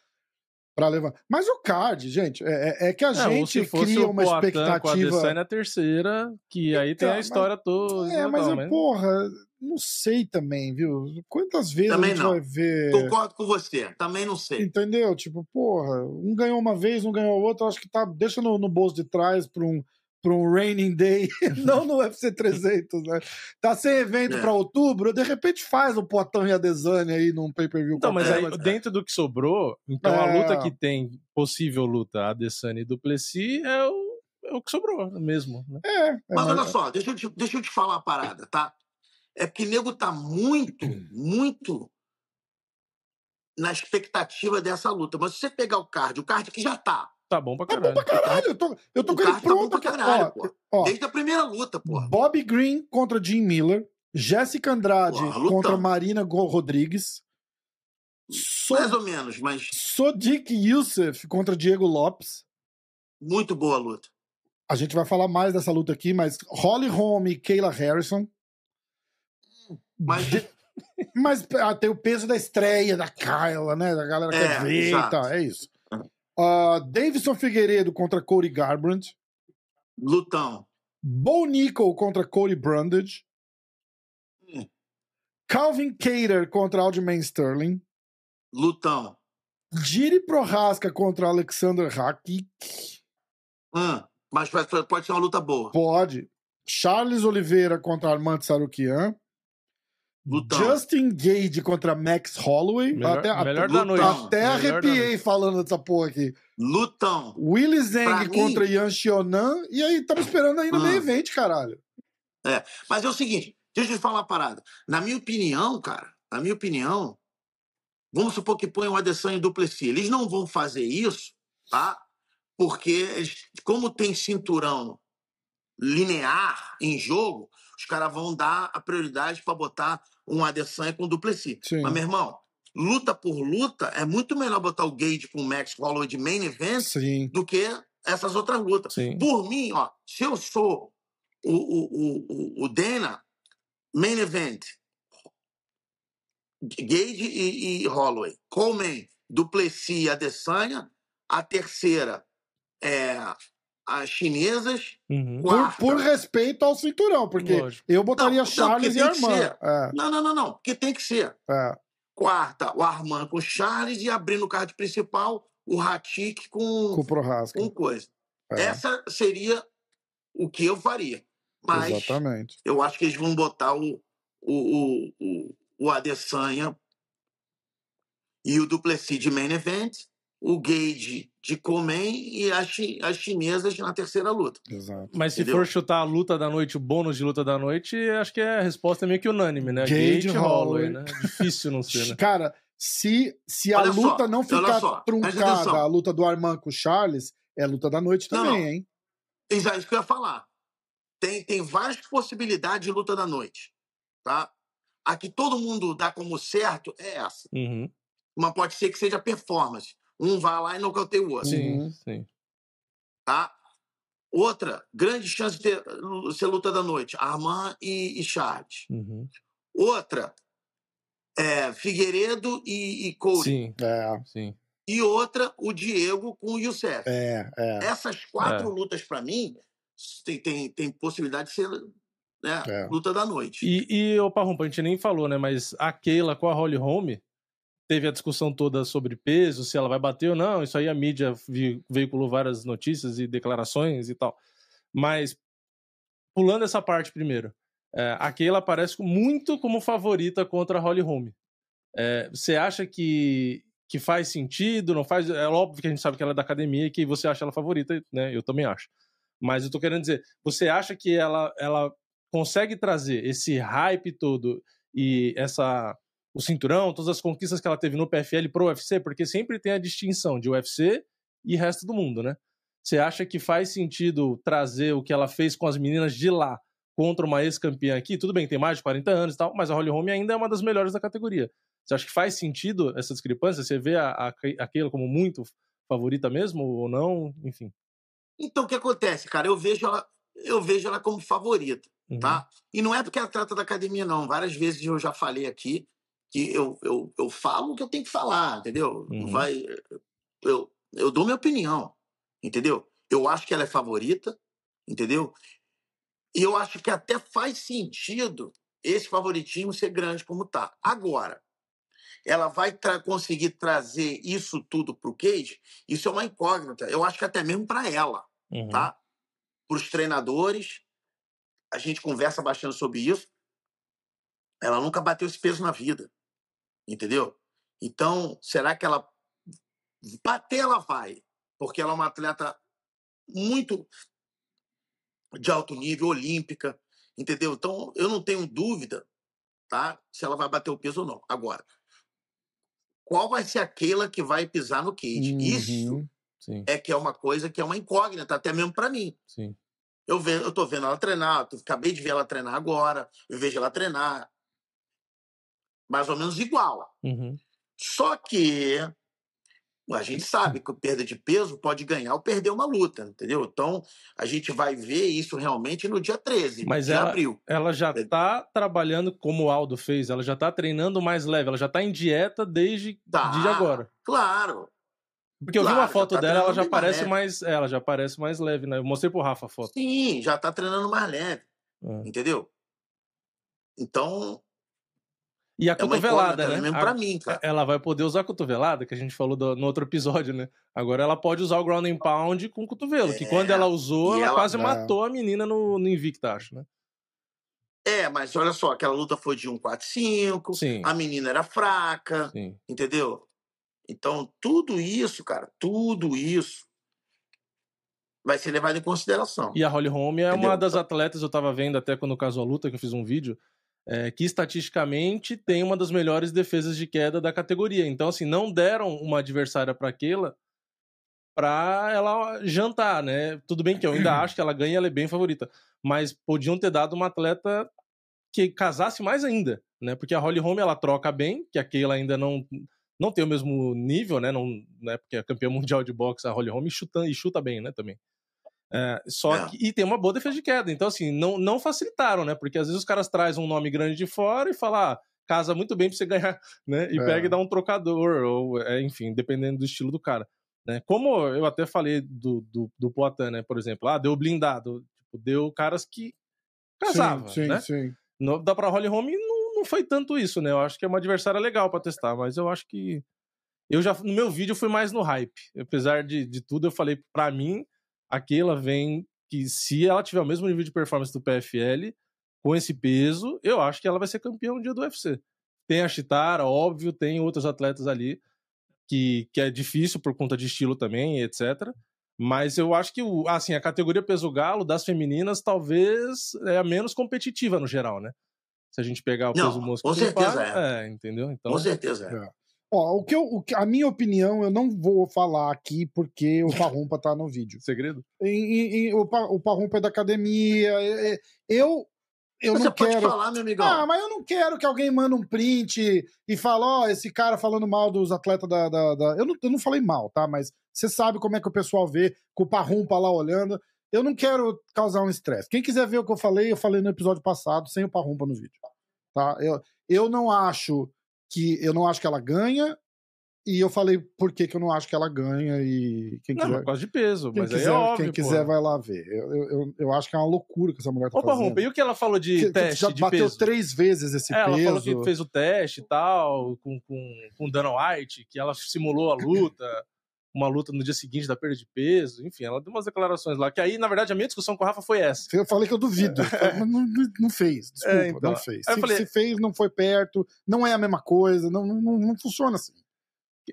pra levar. Mas o card, gente, é, é que a É, gente cria uma Poatan Com a expectativa. Na terceira, que aí tem Então, a mas- história toda. É, mas, é, porra, não sei também, viu? Quantas vezes Também a gente não. vai ver. Concordo com você, também não sei. Entendeu? Tipo, porra, um ganhou uma vez, um ganhou outra, acho que tá. Deixa no, no bolso de trás pra um, pra um raining day, não no UFC 300, né? Tá sem evento É. pra outubro, de repente faz o Potão e a Desane aí num pay-per-view Então, mas aí, dentro do que sobrou, então a É. luta que tem possível luta, Adesanya e Duplessis, é o, é o que sobrou mesmo. Né? É, é, Mas mas- olha só, deixa eu, te, deixa eu te falar uma parada, tá? É porque nego tá muito, muito na expectativa dessa luta. Mas se você pegar o card, o card que já tá, Tá bom pra Tá bom caralho. pra caralho, eu tô, eu tô o com ele tá pronto. pra cara. caralho, Ó, ó, Desde a primeira luta, porra. Bobby Green contra Jim Miller, Jéssica Andrade Porra, contra Marina Rodrigues, So- Mais ou menos, mas Sodiq Youssef contra Diego Lopes. muito boa a luta. A gente vai falar mais dessa luta aqui, mas Holly Holm e Kayla Harrison. Mas De- Mas ah, tem o peso da estreia da Kyla, né? Da galera que É, quer ver e tal. É isso. Ah, Davidson Figueiredo contra Cody Garbrandt. lutão. Bo Nickel contra Cody Brundage. Hum. Calvin Cater contra Aljamain Sterling. Lutão. Jiri Prohaska contra Alexander Hakik. Hum, mas pode, pode ser uma luta boa. Pode. Charles Oliveira contra Armand Sarukian. Lutão. Justin Gage contra Max Holloway. Melhor- até melhor da até, noite. até Melhor arrepiei falando dessa porra aqui. Lutão. Willy Zeng Pra mim- contra Yan Xionan. E aí, estamos esperando aí no Ah. meio evento, caralho. Mas é o seguinte, deixa eu te falar uma parada. Na minha opinião, cara, na minha opinião, vamos supor que põem o Adesanya em Duplessis. Eles não vão fazer isso, tá? Porque, como tem cinturão linear em jogo, os caras vão dar a prioridade para botar um Adesanya com Duplessis. Sim. Mas, meu irmão, luta por luta, é muito melhor botar o Gage com o Max Holloway de main event Sim. do que essas outras lutas. Sim. Por mim, ó, se eu sou o, o, o, o- o Dana, main event, Gage e, e Holloway, Coleman, Duplessis e Adesanya, a terceira é as chinesas, Uhum. Por, por respeito ao cinturão, porque Lógico. eu botaria Não, não, Charles porque e Armand. É, Não, não, não, não, porque tem que ser. é, Quarta, o Armand com Charles e abrindo o card principal, o Hatik com com, o Prohaska. com coisa. É, Essa seria o que eu faria. Mas Exatamente. eu acho que eles vão botar o, o, o, o, o Adesanya e o Duplessis de main event, o Gage de Comen e as, as chinesas na terceira luta. Exato. Mas se Entendeu? for chutar a luta da noite, o bônus de luta da noite, acho que a resposta é meio que unânime, né? Gage Gage e Holloway. Holloway, né? Difícil não ser, né? Cara, se, se a Olha só, luta não olha ficar só, truncada, a luta do Armand com o Charles, é a luta da noite Não, também, não. hein? Exato, isso que eu ia falar. Tem, tem várias possibilidades de luta da noite. Tá? A que todo mundo dá como certo é essa. Uhum. Mas pode ser que seja performance. Um vai lá e nocauteia o outro. Sim, Uhum. sim. Tá? Outra, grande chance de ter, ser luta da noite. Armand e, e Charles. Uhum. Outra, é, Figueiredo e, e Cody. Sim, É, sim. E outra, o Diego com o Youssef. é, é. Essas quatro É. lutas, para mim, tem, tem, tem possibilidade de ser né, É. luta da noite. E, e o Parrumpa, a gente nem falou, né? Mas a Keila com a Holly Holm teve a discussão toda sobre peso, se ela vai bater ou não. Isso aí a mídia veiculou várias notícias e declarações e tal. Mas, pulando essa parte primeiro, é, a Keila aparece muito como favorita contra a Holly Holm. É, você acha que, que faz sentido? Não faz? É óbvio que a gente sabe que ela é da academia e que você acha ela favorita, né? Eu também acho. Mas eu tô querendo dizer, você acha que ela, ela consegue trazer esse hype todo e essa o cinturão, todas as conquistas que ela teve no PFL pro UFC, porque sempre tem a distinção de UFC e resto do mundo, né? Você acha que faz sentido trazer o que ela fez com as meninas de lá contra uma ex-campeã aqui? Tudo bem, tem mais de 40 anos e tal, mas a Holly Holm ainda é uma das melhores da categoria. Você acha que faz sentido essa discrepância? Você vê a, a, a Keila como muito favorita mesmo ou não? Enfim. Então, o que acontece, cara? Eu vejo ela, eu vejo ela como favorita, Uhum. tá? E não é porque ela trata da academia, não. Várias vezes eu já falei aqui que eu, eu, eu falo o que eu tenho que falar, entendeu? Uhum. Vai, eu, eu dou minha opinião, entendeu? Eu acho que ela é favorita, entendeu? E eu acho que até faz sentido esse favoritismo ser grande como tá. Agora, ela vai tra- conseguir trazer isso tudo pro Cage? Isso é uma incógnita. Eu acho que até mesmo para ela Uhum. tá? Para os treinadores, a gente conversa bastante sobre isso. Ela nunca bateu esse peso na vida, entendeu? Então, será que ela bater ela vai, porque ela é uma atleta muito de alto nível, olímpica, entendeu? Então, eu não tenho dúvida, tá? Se ela vai bater o peso ou não. Agora, qual vai ser aquela que vai pisar no cage? Isso Uhum. Sim, é que é uma coisa que é uma incógnita, até mesmo para mim. sim. Eu, ve, eu tô vendo ela treinar, eu acabei de ver ela treinar agora, eu vejo ela treinar mais ou menos igual. Uhum. Só que a gente sabe que perda de peso pode ganhar ou perder uma luta, entendeu? Então a gente vai ver isso realmente no dia 13 Mas de ela- abril. Ela já É. tá trabalhando como o Aldo fez, ela já tá treinando mais leve, ela já tá em dieta desde Tá, de agora. Claro. Porque eu vi claro, uma foto tá dela, ela já mais parece leve. mais, é, ela já parece mais leve, né? Eu mostrei pro Rafa a foto. Sim, já tá treinando mais leve, É. entendeu? Então, E a é uma cotovelada, incógnita né? mesmo A- pra mim, cara. Ela vai poder usar a cotovelada, que a gente falou do- no outro episódio, né? Agora ela pode usar o ground and pound com o cotovelo, que É, quando ela usou, e ela, ela- quase É. matou a menina no, no Invicta, acho, né? É, mas olha só, aquela luta foi de 145, Sim, a menina era fraca, sim. entendeu? Então, tudo isso, cara, tudo isso vai ser levado em consideração. E a Holly Holm é uma Entendeu? das atletas, eu tava vendo até quando casou a luta, que eu fiz um vídeo, é, que estatisticamente tem uma das melhores defesas de queda da categoria. Então, assim, não deram uma adversária para aquela pra ela jantar, né? Tudo bem que eu ainda acho que ela ganha, ela é bem favorita. Mas podiam ter dado uma atleta que casasse mais ainda, né? Porque a Holly Holm, ela troca bem, que a Keila ainda não não tem o mesmo nível, né? Não, né? Porque é campeã mundial de boxe, a Holly Holm, e chuta, e chuta bem, né? Também. É, só É. que, e tem uma boa defesa de queda. Então, assim, não, não facilitaram, né? Porque às vezes os caras trazem um nome grande de fora e falam, ah, casa muito bem pra você ganhar, né? E É. pega e dá um trocador, ou, é, enfim, dependendo do estilo do cara. Né? Como eu até falei do, do, do Poitin, né? Por exemplo, ah, deu blindado. Tipo, deu caras que casavam, sim, sim, né? sim. No, da pra Holly Holm não, não foi tanto isso, né? Eu acho que é uma adversária legal pra testar, mas eu acho que. Eu já, no meu vídeo, eu fui mais no hype. Apesar de, de tudo, eu falei, pra mim, aquela vem que se ela tiver o mesmo nível de performance do PFL, com esse peso, eu acho que ela vai ser campeã um dia do UFC. Tem a Chitara, óbvio, tem outros atletas ali que, que é difícil por conta de estilo também, etc. Mas eu acho que o, assim, a categoria peso galo das femininas talvez é a menos competitiva no geral, né? Se a gente pegar o Não, peso mosca com certeza par, é, entendeu? Então, Com certeza. é. É. Ó, o que eu, o que- a minha opinião eu não vou falar aqui porque o Parrumpa tá no vídeo. segredo? Em- em- em- o, Pa- o Parrumpa é da academia. é- é- Eu, eu Você não pode quero. falar, meu amigão. Ah, mas eu não quero que alguém manda um print e fale, ó, esse cara falando mal dos atletas da. da- da- Eu, não, eu não falei mal, tá? Mas você sabe como é que o pessoal vê, com o Parrumpa lá olhando. Eu não quero causar um estresse. Quem quiser ver o que eu falei, eu falei no episódio passado, sem o Parrumpa no vídeo. Tá? Eu, eu não acho que. Eu não acho que ela ganha. E eu falei por que, que eu não acho que ela ganha. E quem Não, quiser. por causa de peso, Quem mas quiser, aí é óbvio. quem quiser vai lá ver. Eu, eu, eu, acho que é uma loucura que essa mulher tá Opa, fazendo. Rompa, e o que ela falou de Que- teste já de bateu peso? três vezes esse É, ela peso. falou que fez o teste e tal, com, com, com Dana White, que ela simulou a luta, uma luta no dia seguinte da perda de peso, enfim, ela deu umas declarações lá, que aí, na verdade, a minha discussão com o Rafa foi essa. Eu falei que eu duvido. mas não, não- fez. Desculpa, É, então. não fez. Se, falei- se fez, não foi perto, não é a mesma coisa, não, não, não funciona assim.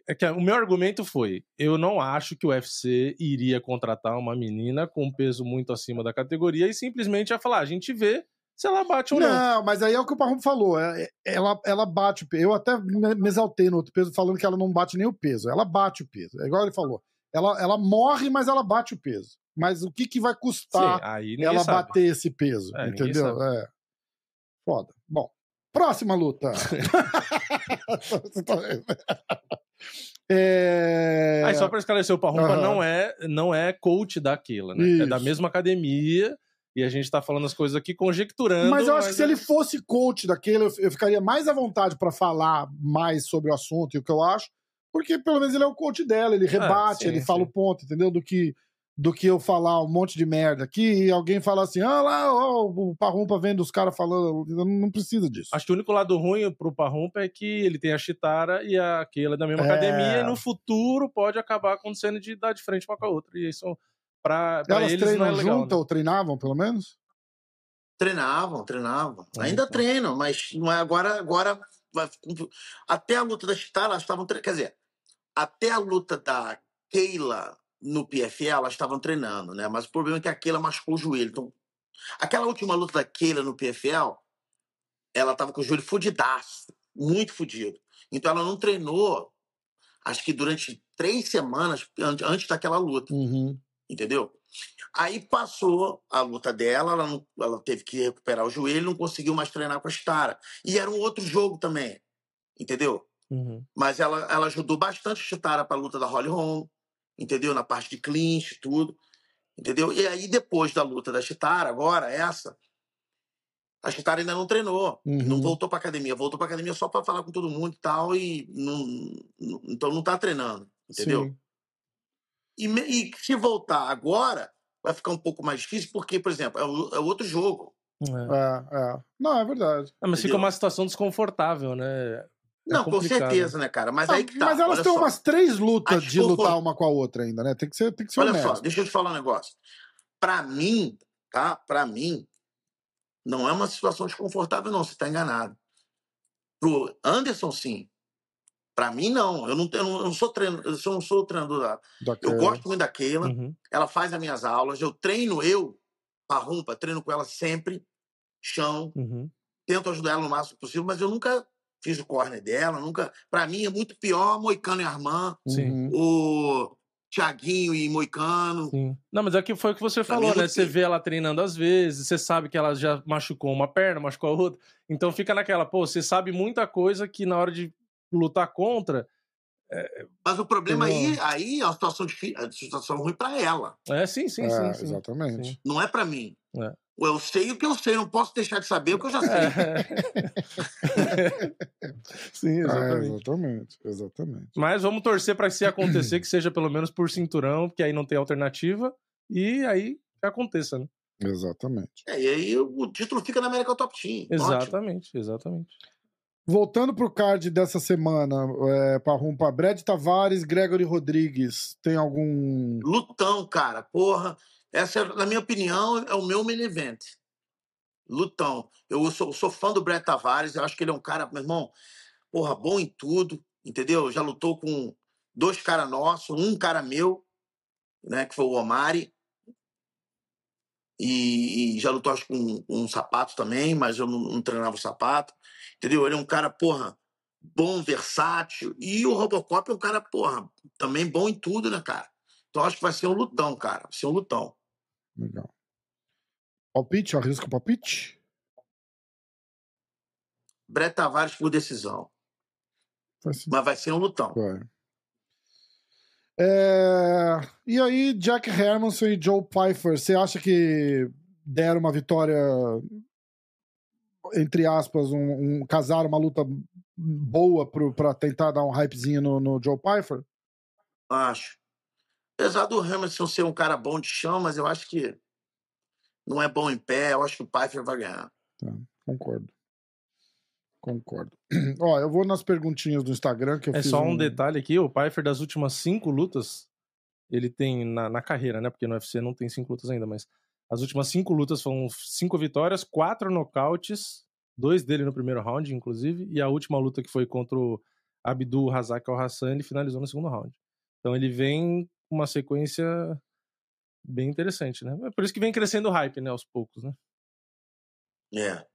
É que o meu argumento foi, eu não acho que o UFC iria contratar uma menina com peso muito acima da categoria e simplesmente ia falar, "Ah, a gente vê se ela bate ou não. Não, mas aí é o que o Parrum falou. é- é- Ela, ela bate o peso. Eu até me exaltei no outro peso falando que ela não bate nem o peso. Ela bate o peso. É igual ele falou. Ela, ela morre, mas ela bate o peso. Mas o que, que vai Sim, custar ninguém ela sabe. bater esse peso? É, entendeu? É. Foda. Bom, próxima luta. É... Aí, só pra esclarecer, o Parrumpa Aham. não, é, não é coach daquela, né? É da Isso. mesma academia. E a gente tá falando as coisas aqui conjecturando. Mas eu acho que se é- ele fosse coach daquele, eu, eu ficaria mais à vontade pra falar mais sobre o assunto e o que eu acho, porque pelo menos ele é o coach dela, ele rebate, sim, ele fala sim. o ponto, entendeu? Do que, do que eu falar um monte de merda aqui e alguém falar assim, ah lá, ó, o Parrumpa vendo os caras falando, não, não precisa disso. Acho que o único lado ruim pro Parrumpa é que ele tem a Chitara e a Keila da mesma É. academia, e no futuro pode acabar acontecendo de dar de frente uma com a outra. E isso, Elas eles, não treinam é legal. juntas né? ou treinavam, pelo menos? Treinavam, treinavam. Ah, Ainda então. treinam, mas não é agora. agora vai- até a luta da Chitara, elas estavam treinando. Quer dizer, até a luta da Keila no PFL, elas estavam treinando, né? Mas o problema é que a Keila machucou o joelho. Então, aquela última luta da Keila no PFL, ela tava com o joelho fudidaço, muito fudido. Então ela não treinou, acho que durante três semanas an- antes daquela luta Uhum. Entendeu? Aí passou a luta dela, ela, não- ela teve que recuperar o joelho, não conseguiu mais treinar com a Stara. E era um outro jogo também, entendeu? Uhum. Mas ela, ela ajudou bastante a Chitara para a luta da Holly Holm, entendeu? Na parte de clinch, tudo, entendeu? E aí depois da luta da Chitara, agora essa, a Chitara ainda não treinou, Uhum. não voltou para academia, voltou para academia só para falar com todo mundo e tal e não, não- então não tá treinando, entendeu? Sim. E, e se voltar agora, vai ficar um pouco mais difícil, porque, por exemplo, é, o- é outro jogo. É. É, é. Não, é verdade. Ah, mas fica Entendeu? uma situação desconfortável, né? É Não, com certeza, né, cara? Mas aí que tá. Mas elas têm umas três lutas As de lutar uma com a outra ainda, né? Tem que ser, tem que ser Olha honesto. só, deixa eu te falar um negócio. Pra mim, tá? Pra mim, não é uma situação desconfortável, não. Você tá enganado. Pro Anderson, sim. Pra mim, não. Eu não, eu não, eu não sou treino, eu sou- não sou treinador da. Da Eu gosto muito da Keila. Uhum. Ela faz as minhas aulas. Eu treino eu, a rumpa, treino com ela sempre. Chão. Uhum. tento ajudar ela no máximo possível, mas eu nunca fiz o corner dela, nunca. Para mim é muito pior Moicano e Armand, Sim. Uhum. o Thiaguinho e Moicano. Sim. Não, mas é que foi o que você Pra falou, mim, né? Você vê ela treinando às vezes, você sabe que ela já machucou uma perna, machucou a outra. Então fica naquela, pô, você sabe muita coisa que na hora de lutar contra. Mas o problema aí, Entendeu? aí é uma situação difícil, é uma situação ruim para ela, É, sim, sim, É, sim. sim. Exatamente. Sim. não é para mim. É. Eu sei o que eu sei, não posso deixar de saber o que eu já sei. É. sim, É, exatamente. exatamente. Exatamente. Mas vamos torcer para que se acontecer, que seja pelo menos por cinturão, porque aí não tem alternativa. E aí que aconteça, né? Exatamente. É, e aí o título fica na América Top Team. Ótimo. Exatamente, exatamente. Voltando pro card dessa semana, é, pra rumpa, Brad Tavares, Gregory Rodrigues, tem algum. Lutão, cara, porra. Essa, na minha opinião, é o meu main event. Lutão. Eu sou, sou fã do Brett Tavares, eu acho que ele é um cara, meu irmão, porra, bom em tudo, entendeu? Já lutou com dois caras nossos, um cara meu, né, que foi o Omari. E, e já lutou, acho, com, com um sapato também, mas eu não, não treinava o sapato. Entendeu? Ele é um cara, porra, bom, versátil. E o Robocop é um cara, porra, também bom em tudo, né, cara? Então acho que vai ser um lutão, cara. Vai ser um lutão. Legal. Palpite? Arrisca o palpite? Brett Tavares por decisão. Vai ser. Mas vai ser um lutão. Vai. É, E aí, Jack Hermanson e Joe Pfeiffer, você acha que deram uma vitória, entre aspas, um, um casar uma luta boa pro, pra tentar dar um hypezinho no, no Joe Pfeiffer? Acho. Apesar do Hamilton ser um cara bom de chão, mas eu acho que não é bom em pé. Eu acho que o Pfeiffer vai ganhar. Concordo. Concordo. Ó, eu vou nas perguntinhas do Instagram que eu É fiz só um detalhe aqui, o Pfeiffer das últimas cinco lutas, ele tem na, na carreira, né? Porque no UFC não tem cinco lutas ainda, mas as últimas cinco lutas foram cinco vitórias, quatro nocautes, dois dele no primeiro round, inclusive, e a última luta que foi contra o Abdul Razak Al Hassan, ele finalizou no segundo round. Então ele vem com uma sequência bem interessante, né? É por isso que vem crescendo o hype, né, aos poucos, né? É.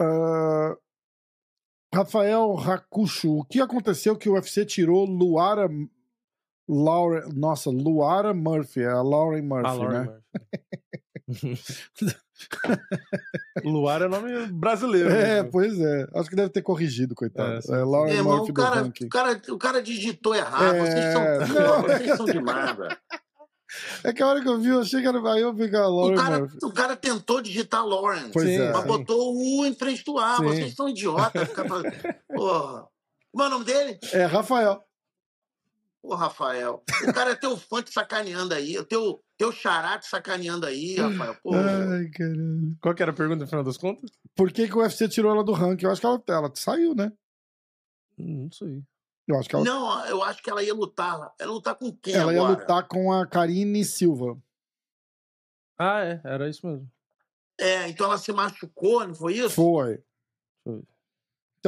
Ah, Rafael Rakucho, o que aconteceu que o UFC tirou Luara Laura, nossa, Luara Murphy, é a Lauren Murphy, a Lauren né? Murphy. Luar é nome brasileiro. É, né? pois é. Acho que deve ter corrigido, coitado. É, sim, É. Lauren Meu irmão, Murphy o cara, o, cara, o cara digitou errado. É, Vocês, são, não. vocês são demais, velho. É que a hora que eu vi, eu achei que era aí eu vi que era a O Lauren cara, Murphy. o cara tentou digitar Lauren. Pois Sim, é. Mas botou o U em frente do A. Sim. Vocês são idiotas. Ficar. Porra. Como é o nome dele? É, Rafael. Ô, Rafael. O cara é teu fã te sacaneando aí. O teu, teu xará te sacaneando aí, Rafael. Pô. Ai, caralho. Qual que era a pergunta no final das contas? Por que, que o UFC tirou ela do ranking? Eu acho que ela, ela saiu, né? Hum, Não sei. Eu acho que ela, Não, eu acho que ela ia lutar. Ela ia lutar com quem ela ia agora? lutar com a Karine Silva. Ah, é, era isso mesmo. É, então ela se machucou, não foi isso? Foi. Foi.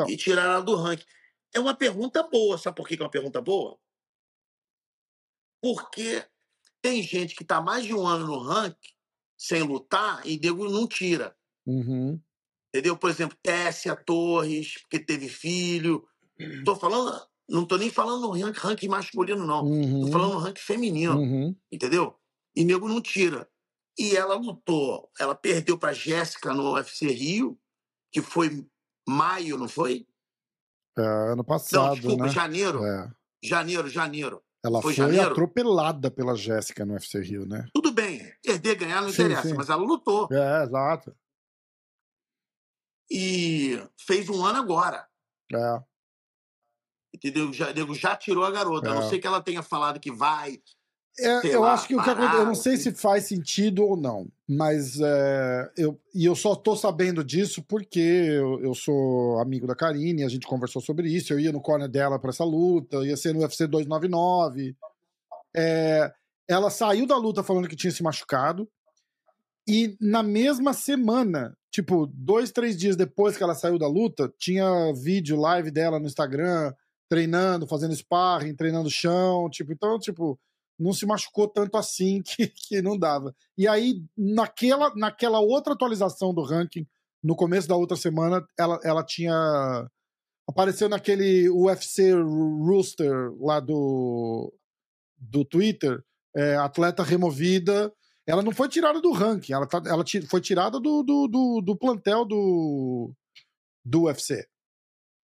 E tiraram ela do ranking. É uma pergunta boa. Sabe por que é uma pergunta boa? Porque tem gente que tá mais de um ano no ranking sem lutar e nego não tira. Uhum. Entendeu? Por exemplo, Tessia Torres, porque teve filho. Tô falando, não tô nem falando no ranking masculino, não. Tô Uhum. falando no ranking feminino, Uhum. entendeu? E nego não tira. E ela lutou, ela perdeu pra Jéssica no UFC Rio, que foi maio, não foi? É, ano Não, passado, desculpa, né? janeiro. É. Janeiro, janeiro. Ela Foi foi, atropelada pela Jéssica no UFC Rio, né? Tudo bem, perder, ganhar não Sim, interessa, sim. mas ela lutou. É, exato. E fez um ano agora. É. Entendeu? Já, nego já tirou a garota. A É. não ser que ela tenha falado que vai. É, eu lá, acho que o que parar, acontece, eu não sei assim. se faz sentido ou não, mas é, eu, e eu só tô sabendo disso porque eu, eu sou amigo da Karine, a gente conversou sobre isso, eu ia no corner dela pra essa luta, ia ser no UFC 299. É, ela saiu da luta falando que tinha se machucado, e na mesma semana, tipo, dois, três dias depois que ela saiu da luta, tinha vídeo live dela no Instagram, treinando, fazendo sparring, treinando chão, tipo, então, tipo, não se machucou tanto assim que, que não dava. E aí, naquela, naquela outra atualização do ranking, no começo da outra semana, ela, ela tinha. Apareceu naquele UFC Rooster lá do, do Twitter, é, atleta removida. Ela não foi tirada do ranking, ela, tá, ela foi tirada do, do, do, do plantel do, do UFC.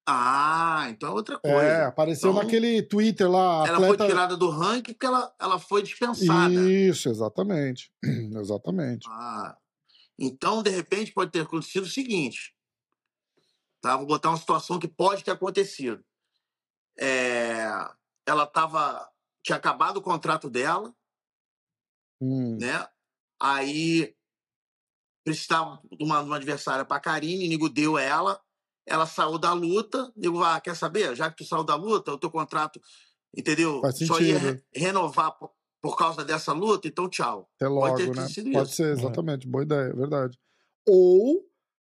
Ah, então é outra coisa. É, apareceu Então, naquele Twitter lá. Ela atleta... foi tirada do ranking porque ela, ela foi dispensada. Isso, exatamente. exatamente. Ah, então, de repente, pode ter acontecido o seguinte. Tá? Vou botar uma situação que pode ter acontecido. É, ela tava, tinha acabado o contrato dela, Hum. né? Aí precisava de uma, de uma adversária para Karine, Nigo deu ela, ela saiu da luta, Nigo, ah, quer saber? Já que tu saiu da luta, o teu contrato, entendeu? Faz Só ia sentido. re- renovar por, por causa dessa luta, então tchau. Até Pode logo, ter né? sido Pode isso. ser, exatamente. Boa ideia, verdade. Ou,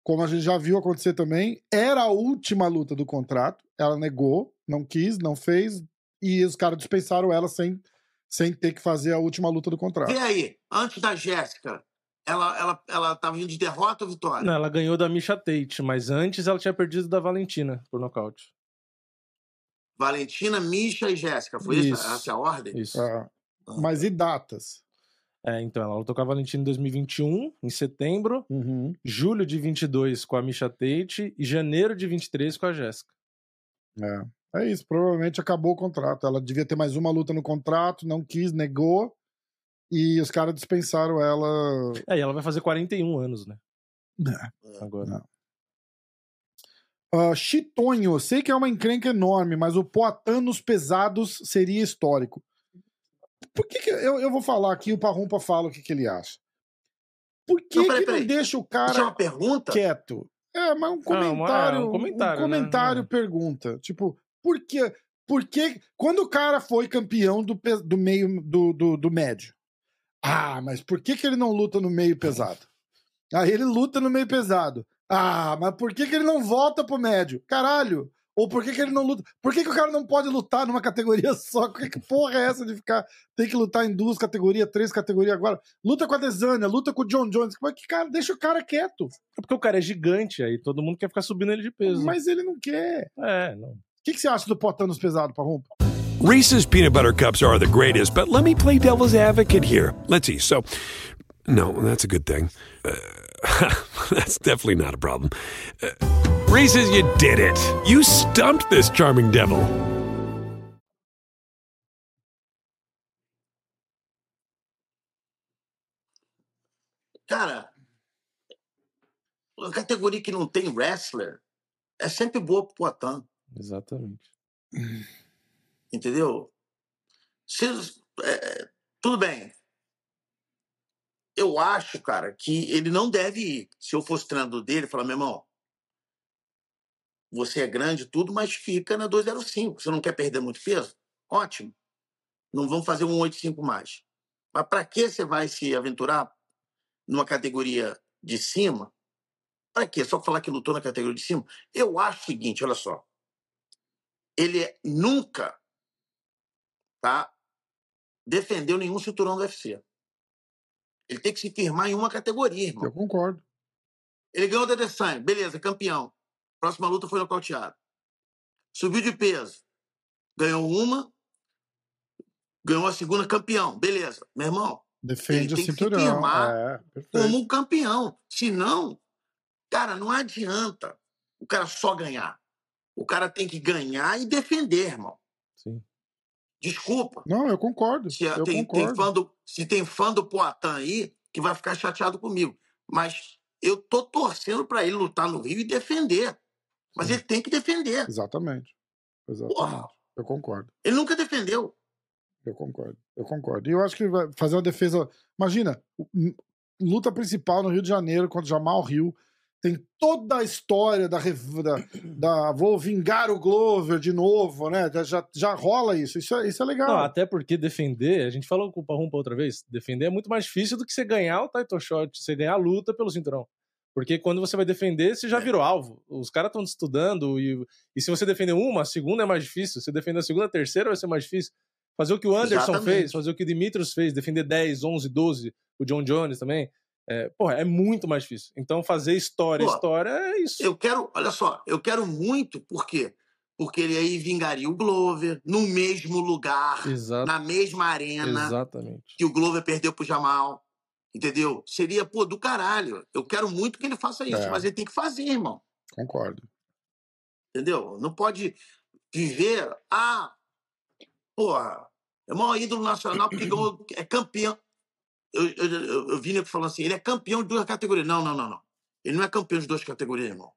como a gente já viu acontecer também, era a última luta do contrato, ela negou, não quis, não fez, e os caras dispensaram ela sem, sem ter que fazer a última luta do contrato. Vê aí, antes da Jéssica, ela, ela, ela tava vindo de derrota ou vitória? Não, ela ganhou da Misha Tate, mas antes ela tinha perdido da Valentina por nocaute. Valentina, Misha e Jéssica. Foi isso? Isso. Essa é a ordem? Isso. Ah, mas e datas? É, então, ela lutou com a Valentina em 2021, em setembro, Uhum. julho de 22 com a Misha Tate e janeiro de 23 com a Jéssica. É. é isso, provavelmente acabou o contrato. Ela devia ter mais uma luta no contrato, não quis, negou, e os caras dispensaram ela. É, e ela vai fazer 41 anos, né? É. Agora. Não. Ah, Chitonho, sei que é uma encrenca enorme, mas o Poitin nos pesados seria histórico. Por que, que eu, eu vou falar aqui, o Parrumpa fala o que, que ele acha. Por que, Não, peraí, que não peraí. deixa o Isso é uma cara pergunta? quieto? É, mas um comentário. é um comentário, né? comentário É. pergunta. Tipo, por quê? Por que. Quando o cara foi campeão do, do meio do, do, do médio? Ah, mas por que, que ele não luta no meio pesado? Aí ele luta no meio pesado. Ah, mas por que, que ele não volta pro médio? Caralho! Ou por que, que ele não luta? Por que, que o cara não pode lutar numa categoria só? Que, que porra é essa de ficar. Tem que lutar em duas categorias, três categorias agora? Luta com a Desânia, luta com o John Jones. Mas que cara, deixa o cara quieto. É porque o cara é gigante, aí todo mundo quer ficar subindo ele de peso. Mas ele não quer. É, não. O que, que você acha do Potanos pesado, Parrumpa? Reese's peanut butter cups are the greatest, but let me play devil's advocate here. Let's see. So, No, that's a good thing. Uh, that's definitely not a problem. Uh, Reese's, you did it. You stumped this charming devil. Cara, a categoria que não tem wrestler é sempre boa pro Poitin, Exatamente. entendeu? Se, é, tudo bem. Eu acho, cara, que ele não deve ir. Se eu fosse treinador dele, falar, meu irmão, você é grande tudo, mas fica na 205. Você não quer perder muito peso? Ótimo. Não vamos fazer um 85 mais. Mas para que você vai se aventurar numa categoria de cima? Para quê? Só falar que lutou na categoria de cima? Eu acho o seguinte, olha só. Ele nunca tá, defendeu nenhum cinturão do UFC. Ele tem que se firmar em uma categoria, irmão. Eu concordo. Ele ganhou da Adesanya, beleza, campeão. Próxima luta foi nocauteado. Subiu de peso. Ganhou uma, ganhou a segunda, campeão. Beleza. Meu irmão, Defende Ele o tem que se cinturão. firmar É, como um campeão. Senão, cara, não adianta o cara só ganhar. O cara tem que ganhar e defender, irmão. Sim. Desculpa. Não, eu concordo. Se eu tem, tem concordo. fã do, se tem fã do Poitin aí que vai ficar chateado comigo. Mas eu tô torcendo para ele lutar no Rio e defender. Mas Sim. ele tem que defender. Exatamente. Exatamente. Porra, Eu concordo. ele nunca defendeu. Eu concordo. Eu concordo. E eu acho que vai fazer uma defesa. Imagina, luta principal no Rio de Janeiro contra Jamal Rio. Tem toda a história da, da, da- vou vingar o Glover de novo, né? Já, já rola isso. Isso é, isso é legal. Não, até porque defender, a gente falou com o Parrumpa outra vez, defender é muito mais difícil do que você ganhar o title shot, você ganhar a luta pelo cinturão. Porque quando você vai defender, você já virou alvo. Os caras estão estudando e, e se você defender uma, a segunda é mais difícil. Se defender a segunda, a terceira vai ser mais difícil. Fazer o que o Anderson Exatamente. fez, fazer o que o Dimitrios fez, defender 10, 11, 12, o John Jones também, é, porra, é muito mais difícil. Então fazer história, Pô, história é isso. Eu quero, olha só, eu quero muito, por quê? Porque ele aí vingaria o Glover no mesmo lugar, Exato, na mesma arena exatamente. que o Glover perdeu pro Jamal. Entendeu? Seria, pô, do caralho. Eu quero muito que ele faça isso, É. mas ele tem que fazer, irmão. Concordo. Entendeu? Não pode viver. Ah, porra, é o maior ídolo nacional porque é campeão. Eu, eu, eu, eu vi nego falando assim: ele é campeão de duas categorias. Não, não, não, não. Ele não é campeão de duas categorias, irmão.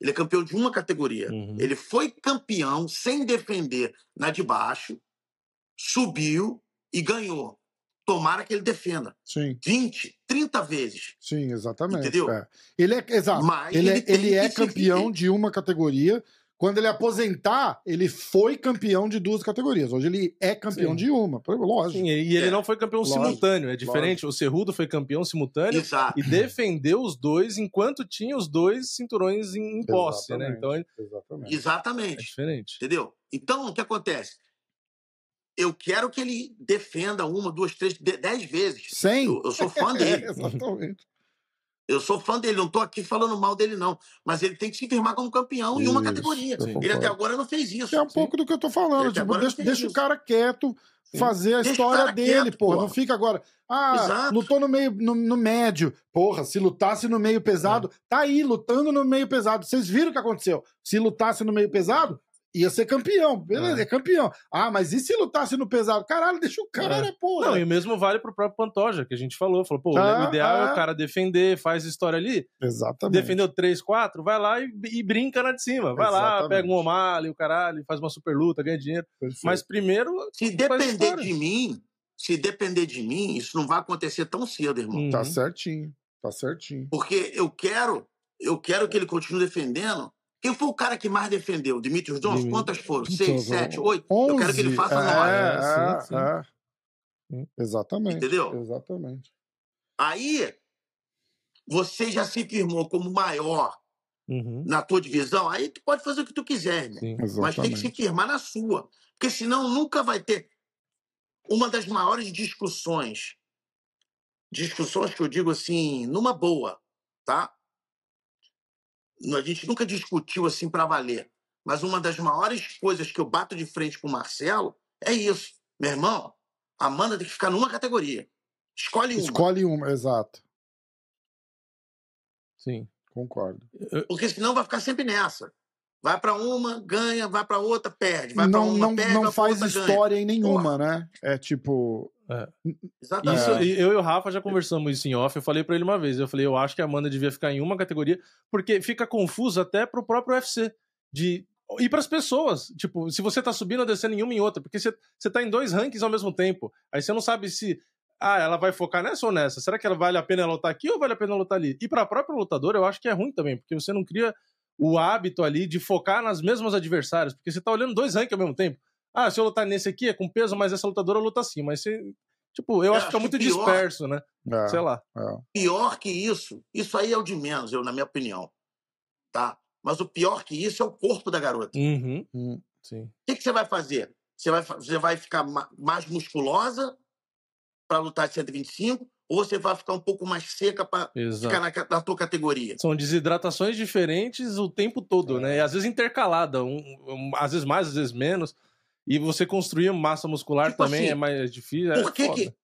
Ele é campeão de uma categoria. Uhum. Ele foi campeão sem defender na de baixo, subiu e ganhou. Tomara que ele defenda Sim, 20, 30 vezes. sim, exatamente. Entendeu? É. Ele é, exato. Mas Ele, ele é, ele é que se- campeão de uma categoria. Quando ele aposentar, ele foi campeão de duas categorias. Hoje ele é campeão Sim. de uma. Lógico. Sim, e ele É, não foi campeão lógico, simultâneo, é diferente. O Cerrudo foi campeão simultâneo Exato. e defendeu os dois enquanto tinha os dois cinturões em, posse, né? Exatamente. Então é Exatamente. Exatamente. diferente. Entendeu? Então, o que acontece? Eu quero que ele defenda uma, duas, três, de- dez vezes. Sem. Eu, eu sou fã dele. É, exatamente. Eu sou fã dele, não tô aqui falando mal dele, não. Mas ele tem que se firmar como campeão em uma Isso, categoria. eu Ele até agora não fez isso. É um pouco do que eu tô falando. Tipo, deixa, deixa o isso. cara quieto Sim. fazer a Deixa história dele, quieto, porra. Não fica agora. Ah, Exato. lutou no meio no, no médio. Porra, se lutasse no meio pesado, tá aí, lutando no meio pesado. Vocês viram o que aconteceu? Se lutasse no meio pesado, ia ser campeão. Beleza, É. é, campeão. Ah, mas e se lutasse no pesado? Caralho, deixa o cara, É. né, porra? Não, e o mesmo vale pro próprio Pantoja, que a gente falou. Falou, pô, Ah, o ideal é ah. o cara defender, faz história ali. Exatamente. Defendeu 3, 4, vai lá e, e brinca na de cima. Vai lá, Exatamente. pega um O'Malley, o caralho, faz uma super luta, ganha dinheiro. Perfeito. Mas primeiro. Se depender de mim, se depender de mim, isso não vai acontecer tão cedo, irmão. Tá Uhum. certinho. Tá certinho. Porque eu quero, eu quero que ele continue defendendo. Quem foi o cara que mais defendeu? Dimitrios Johnson? Dimitrios. Quantas foram? Então, Seis, sete, oito? Eu quero que ele faça é, nove. É, sim, sim. é. Sim. Exatamente. Entendeu? Exatamente. Aí, você já se firmou como maior Uhum. na tua divisão, aí tu pode fazer o que tu quiser, irmão. Sim. Mas tem que se firmar na sua. Porque senão nunca vai ter. Uma das maiores discussões, discussões que eu digo assim, numa boa, tá? A gente nunca discutiu assim para valer. Mas uma das maiores coisas que eu bato de frente com o Marcelo é isso. Meu irmão, a Amanda tem que ficar numa categoria. Escolhe uma. Escolhe uma, exato. Sim. Concordo. Porque senão vai ficar sempre nessa. Vai pra uma, ganha, vai pra outra, perde. Vai pra não uma, não, perde, não vai pra faz outra, ganha. história em nenhuma, né? É tipo. Exatamente. Isso, É. e eu e o Rafa já conversamos isso em off. Eu falei pra ele uma vez. Eu falei, eu acho que a Amanda devia ficar em uma categoria, porque fica confuso até pro próprio UFC. De ir pras pessoas. Tipo, se você tá subindo ou descendo em uma e em outra, porque você, você tá em dois rankings ao mesmo tempo. Aí você não sabe se. Ah, ela vai focar nessa ou nessa? Será que ela vale a pena ela lutar aqui ou vale a pena ela lutar ali? E pra própria lutadora, eu acho que é ruim também, porque você não cria o hábito ali de focar nas mesmas adversárias, porque você tá olhando dois rankings ao mesmo tempo. Ah, se eu lutar nesse aqui é com peso, mas essa lutadora luta assim. Mas você. Tipo, eu Eu acho que é acho muito pior. disperso, né? É, Sei lá. é. Pior que isso, isso aí é o de menos, eu, na minha opinião. Tá? Mas o pior que isso é o corpo da garota. Uhum. Hum. Sim. O que, que você vai fazer? Você vai, você vai ficar ma- mais musculosa para lutar de 125 ou você vai ficar um pouco mais seca para ficar na, na tua categoria? São desidratações diferentes o tempo todo, né? E às vezes intercalada, um, um- às vezes mais, às vezes menos. E você construir massa muscular Tipo também assim, é mais difícil. é Por que, foda. que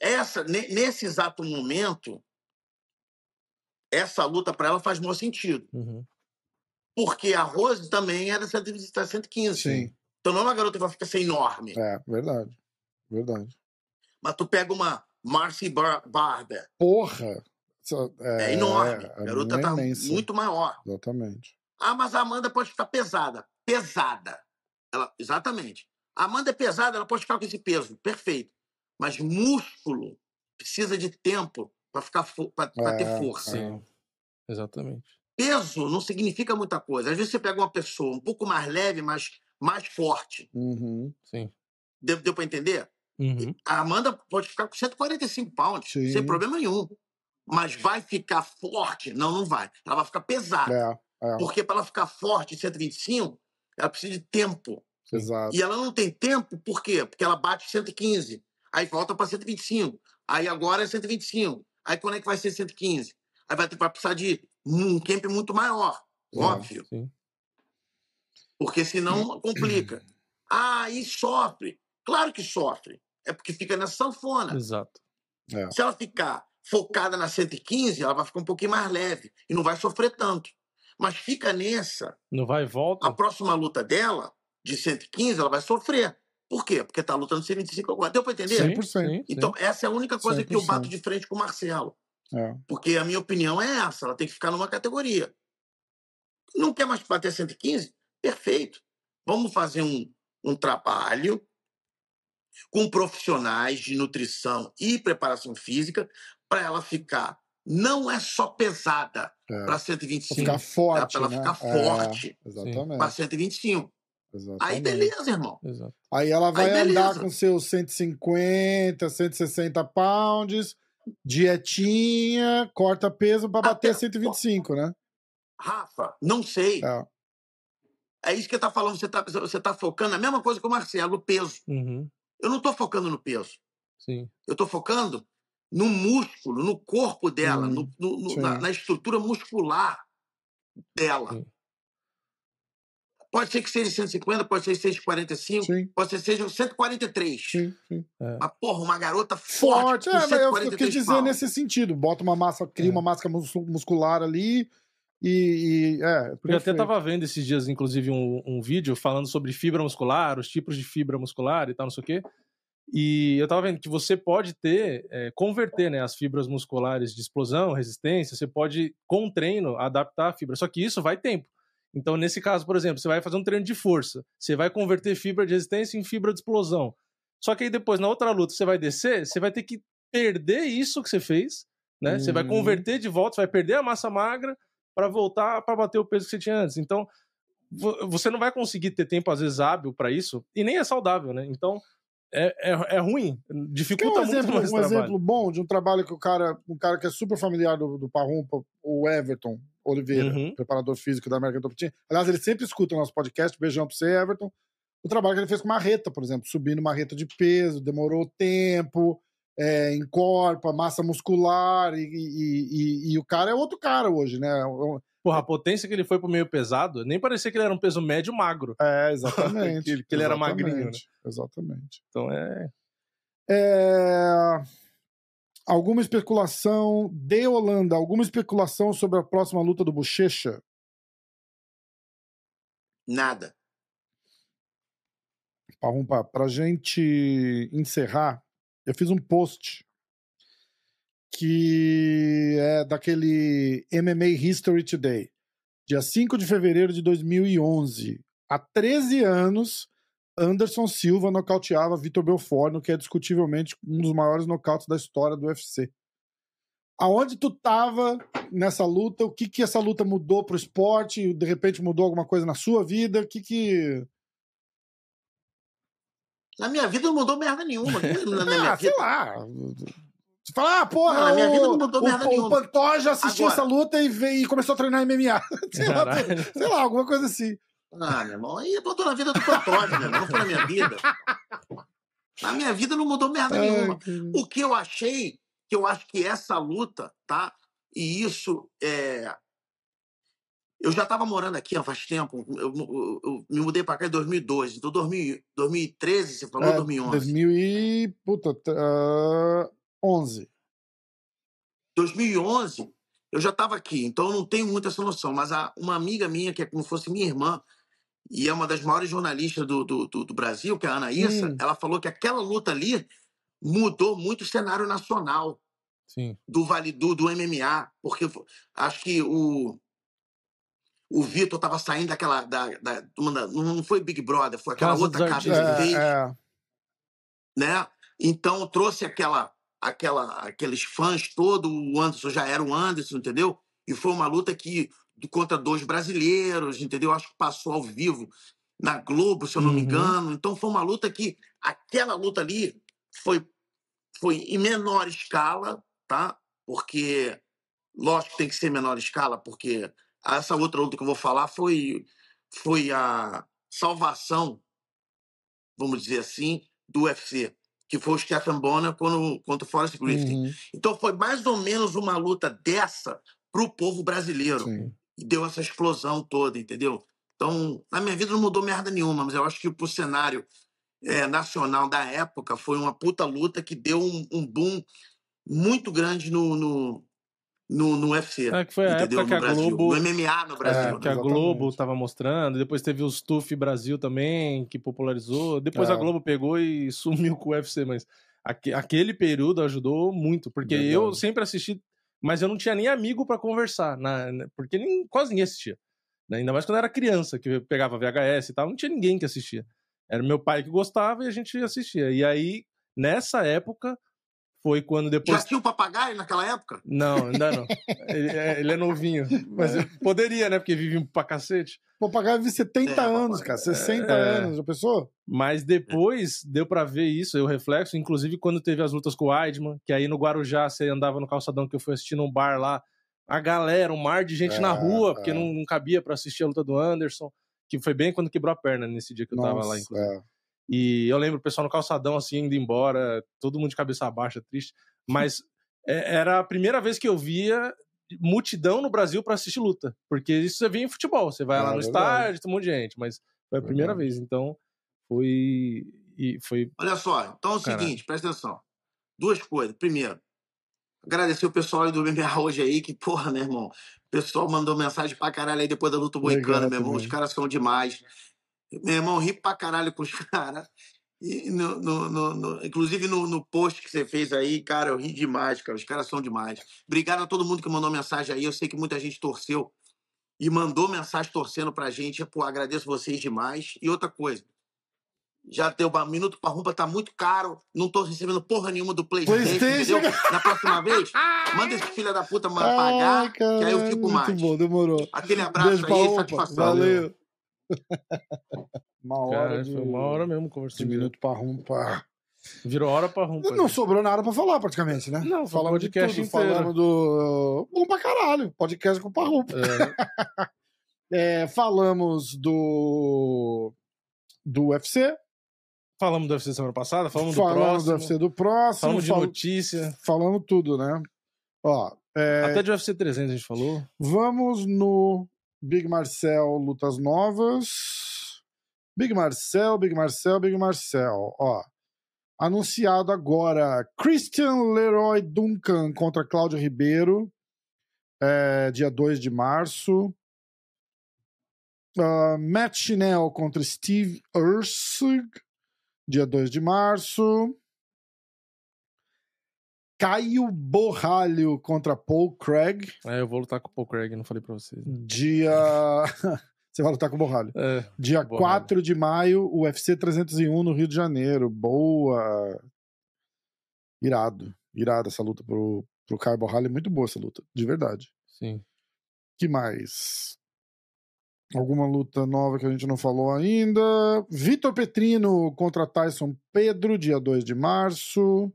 essa, ne- nesse exato momento, essa luta para ela faz maior sentido? Uhum. Porque a Rose também era 120, tá 115. Sim, Então não é uma garota que vai ficar ser enorme. é, verdade. Verdade. Mas tu pega uma Marcy Bar Barber, Porra! Isso é, enorme. a A garota é tá imensa. muito maior. Exatamente. Ah, mas a Amanda pode ficar pesada. Pesada. Ela, exatamente. A Amanda é pesada, ela pode ficar com esse peso. Perfeito. Mas músculo precisa de tempo para ficar para É, ter força. Sim. Exatamente. Peso não significa muita coisa. Às vezes você pega uma pessoa um pouco mais leve, mas mais forte. Uhum. Sim. Deu, deu para entender? Uhum. A Amanda pode ficar com 145 pounds, Sim. sem problema nenhum. Mas vai ficar forte? Não, não vai. Ela vai ficar pesada. É, é, Porque para ela ficar forte em 125, ela precisa de tempo. exato. E ela não tem tempo, por quê? Porque ela bate 115. Aí volta para 125. Aí agora é 125. Aí quando é que vai ser 115? Aí vai, ter- vai precisar de um camp muito maior. É. Óbvio. Sim. Porque senão complica. Ah, e sofre. Claro que sofre. É porque fica nessa sanfona. Exato. Se ela ficar focada na 115, ela vai ficar um pouquinho mais leve e não vai sofrer tanto. Mas fica nessa, Não vai e volta. a próxima luta dela, de 115, ela vai sofrer. Por quê? Porque tá lutando 125 agora. Deu pra entender? Sim, 100%. sim, sim. Então, essa é a única coisa que eu 100%. bato de frente com o Marcelo. É. Porque a minha opinião é essa: ela tem que ficar numa categoria. Não quer mais bater 115? Perfeito. Vamos fazer um, um trabalho com profissionais de nutrição e preparação física para ela ficar. Não é só pesada É. para Pra 125, ficar forte, pra ela né? ficar É, forte. exatamente. para 125. exatamente. Aí beleza, irmão. Exato. Aí ela vai beleza. andar com seus 150, 160 pounds, dietinha, corta peso pra bater Até- 125, né? Rafa, não sei. É. É isso que você tá falando. Você tá, você tá focando na mesma coisa que o Marcelo, o peso. Uhum. Eu não tô focando no peso. Sim. Eu tô focando no músculo, no corpo dela, Hum, no- no- na, na estrutura muscular dela. Sim. Pode ser que seja 150, pode ser 145, Sim, pode ser que seja 143. sim, sim. Mas, porra, uma garota forte, Forte, com é, mas eu, eu 143 quis dizer pounds. nesse sentido. Bota uma massa, cria É. uma massa mus- muscular ali e. e é, Eu até perfeito. tava vendo esses dias, inclusive, um, um vídeo falando sobre fibra muscular, os tipos de fibra muscular e tal, não sei o quê. E eu tava vendo que você pode ter, é, converter né, as fibras musculares de explosão, resistência, você pode, com treino, adaptar a fibra. Só que isso vai tempo. Então, nesse caso, por exemplo, você vai fazer um treino de força, você vai converter fibra de resistência em fibra de explosão. Só que aí depois, na outra luta, você vai descer, você vai ter que perder isso que você fez, né? Você vai Uhum. converter de volta, você vai perder a massa magra para voltar para bater o peso que você tinha antes. Então, vo- você não vai conseguir ter tempo, às vezes, hábil para isso, e nem é saudável, né? Então, é, é, é ruim, dificulta um muito exemplo, mais um exemplo bom de um trabalho que o cara, um cara que é super familiar do, do Parrumpa, o Everton Oliveira, Uhum. preparador físico da American Top Team. Aliás, ele sempre escuta o nosso podcast. Beijão pra você, Everton. O trabalho que ele fez com marreta, por exemplo, subindo marreta de peso, demorou tempo, é, encorpa, massa muscular, e, e- e- e o cara é outro cara hoje, né? Porra, a potência que ele foi pro meio pesado, nem parecia que ele era um peso médio magro. É, exatamente. Que ele- que ele era magrinho, né? Exatamente. Exatamente. Então é. É, Alguma especulação de Holanda? Alguma especulação sobre a próxima luta do Bochecha? Nada. Parrumpa, pra gente encerrar, eu fiz um post que é daquele MMA History Today, dia 5 de fevereiro de 2011. Há 13 anos, Anderson Silva nocauteava Vitor Belfort, no que é discutivelmente um dos maiores nocautes da história do UFC. Aonde tu tava nessa luta? O que que essa luta mudou pro esporte? De repente mudou alguma coisa na sua vida? O que que... Na minha vida não mudou merda nenhuma. Na Ah, sei vida. lá. Você fala, ah, porra, Não, na minha o, vida não mudou o, merda o nenhuma. Pantoja assistiu Agora- essa luta e, veio, e começou a treinar MMA. sei, lá, sei lá, alguma coisa assim. Ah, meu irmão, aí botou na vida do Pantoja, meu irmão. Não foi na minha vida. Na minha vida não mudou merda nenhuma. O que eu achei, que eu acho que essa luta, tá? E isso é. Eu já estava morando aqui há faz tempo. Eu, eu- eu me mudei para cá em 2012. Então, 2000, 2013, você falou, É, 2011. 2000 e... Puta, ah, 11. 2011, eu já estava aqui, então eu não tenho muita essa noção. Mas a- uma amiga minha, que é como se fosse minha irmã, e é uma das maiores jornalistas do, do, do- do Brasil, que é a Anaísa, Hum. ela falou que aquela luta ali mudou muito o cenário nacional. Sim. do Vale do, do MMA, porque acho que o o Vitor estava saindo daquela da, da- de da- não foi Big Brother, foi aquela Casa outra dos casa Artistas. ele fez, É, é. né? Então trouxe aquela aquela aqueles fãs todo, o Anderson já era o Anderson, entendeu? E foi uma luta que contra dois brasileiros, entendeu? Acho que passou ao vivo na Globo, se eu não me Uhum. engano. Então foi uma luta que aquela luta ali foi foi em menor escala, tá? Porque lógico tem que ser menor escala, porque essa outra luta que eu vou falar foi foi a salvação, vamos dizer assim, do UFC, que foi o Stephen Bonner quando, contra o Forrest Griffin. Uhum, Então foi mais ou menos uma luta dessa pro povo brasileiro. sim. E deu essa explosão toda, entendeu? Então, na minha vida não mudou merda nenhuma, mas eu acho que pro cenário eh, nacional da época foi uma puta luta que deu um, um boom muito grande no, no, no, no UFC. É que foi a entendeu? época que a. Globo- No MMA no Brasil. É, né? que a Exatamente. Globo tava mostrando, depois teve os TUF Brasil também, que popularizou. Depois É. a Globo pegou e sumiu com o UFC, mas aque- aquele período ajudou muito, porque Verdade. eu sempre assisti, mas eu não tinha nem amigo pra conversar, na- na- porque nem, quase ninguém assistia. né? Ainda mais quando eu era criança, que eu pegava VHS e tal, não tinha ninguém que assistia. Era meu pai que gostava e a gente assistia. E aí, nessa época, foi quando depois Já tinha o papagaio naquela época? não, ainda não. Ele é, ele é novinho. Mas ele poderia, né? Porque vive pra cacete. Pô, pagar vive 70 É, anos, cara. 60 É. anos, já pensou? Mas depois deu pra ver isso, o reflexo, inclusive quando teve as lutas com o Weidman, que aí no Guarujá você andava no calçadão que eu fui assistir num bar lá, a galera, um mar de gente É, na rua, porque é. não, não cabia pra assistir a luta do Anderson, que foi bem quando quebrou a perna nesse dia que eu tava lá, Nossa, inclusive. é. E eu lembro o pessoal no calçadão, assim, indo embora, todo mundo de cabeça baixa, triste. Mas é- era a primeira vez que eu via multidão no Brasil pra assistir luta. Porque isso você vê em futebol. Você vai É lá no verdade. estádio, tem um monte de gente. Mas foi a primeira Verdade. vez. Então, foi. E foi. Olha só, então é o Caralho. seguinte, presta atenção. Duas coisas. Primeiro, agradecer o pessoal aí do MMA hoje aí, que, porra, meu irmão, o pessoal mandou mensagem pra caralho aí depois da luta boicana, meu irmão. Os caras são demais. Meu irmão, ri pra caralho com os caras. No, no- no- inclusive no, post que você fez aí, cara, eu ri demais, cara. Os caras são demais. Obrigado a todo mundo que mandou mensagem aí. Eu sei que muita gente torceu e mandou mensagem torcendo pra gente. Pô, agradeço vocês demais. E outra coisa. Já deu um minuto pra rumpa, tá muito caro. Não tô recebendo porra nenhuma do PlayStation, PlayStation. entendeu? Na próxima vez, manda esse filho da puta pagar, Ai, que aí eu fico muito mais. bom, demorou. Aquele abraço Beijo aí, satisfação. Valeu. Uma hora Cara, de, foi uma hora mesmo de conversando. minuto pra rumpa. Virou hora pra rumpa. Não sobrou nada pra falar, praticamente, né? Não, um falamos de podcast tudo. inteiro. Falamos do. Bom pra caralho. Podcast com parrumpa. É, É, falamos do. Do UFC. falamos do UFC semana passada, falamos do falamos próximo. do UFC do próximo. Falamos de fal- notícia. Falamos tudo, né? Ó, é, Até de UFC 300 a gente falou. Vamos no Big Marcel Lutas Novas. Big Marcel, Big Marcel, Big Marcel. Ó. Anunciado agora Christian Leroy Duncan contra Cláudio Ribeiro, é, dia 2 de março. Uh, Matt Chinel contra Steve Ursig, dia 2 de março. Caio Borralho contra Paul Craig, É, eu vou lutar com o Paul Craig, não falei pra vocês. né? dia. Você vai lutar com o Borralho. É, Dia Borralho. 4 de maio, UFC 301 no Rio de Janeiro. Boa! Irado. Irado essa luta pro, pro Caio Borralho. É muito boa essa luta, de verdade. sim. que mais? Alguma luta nova que a gente não falou ainda. Vitor Petrino contra Tyson Pedro, dia 2 de março.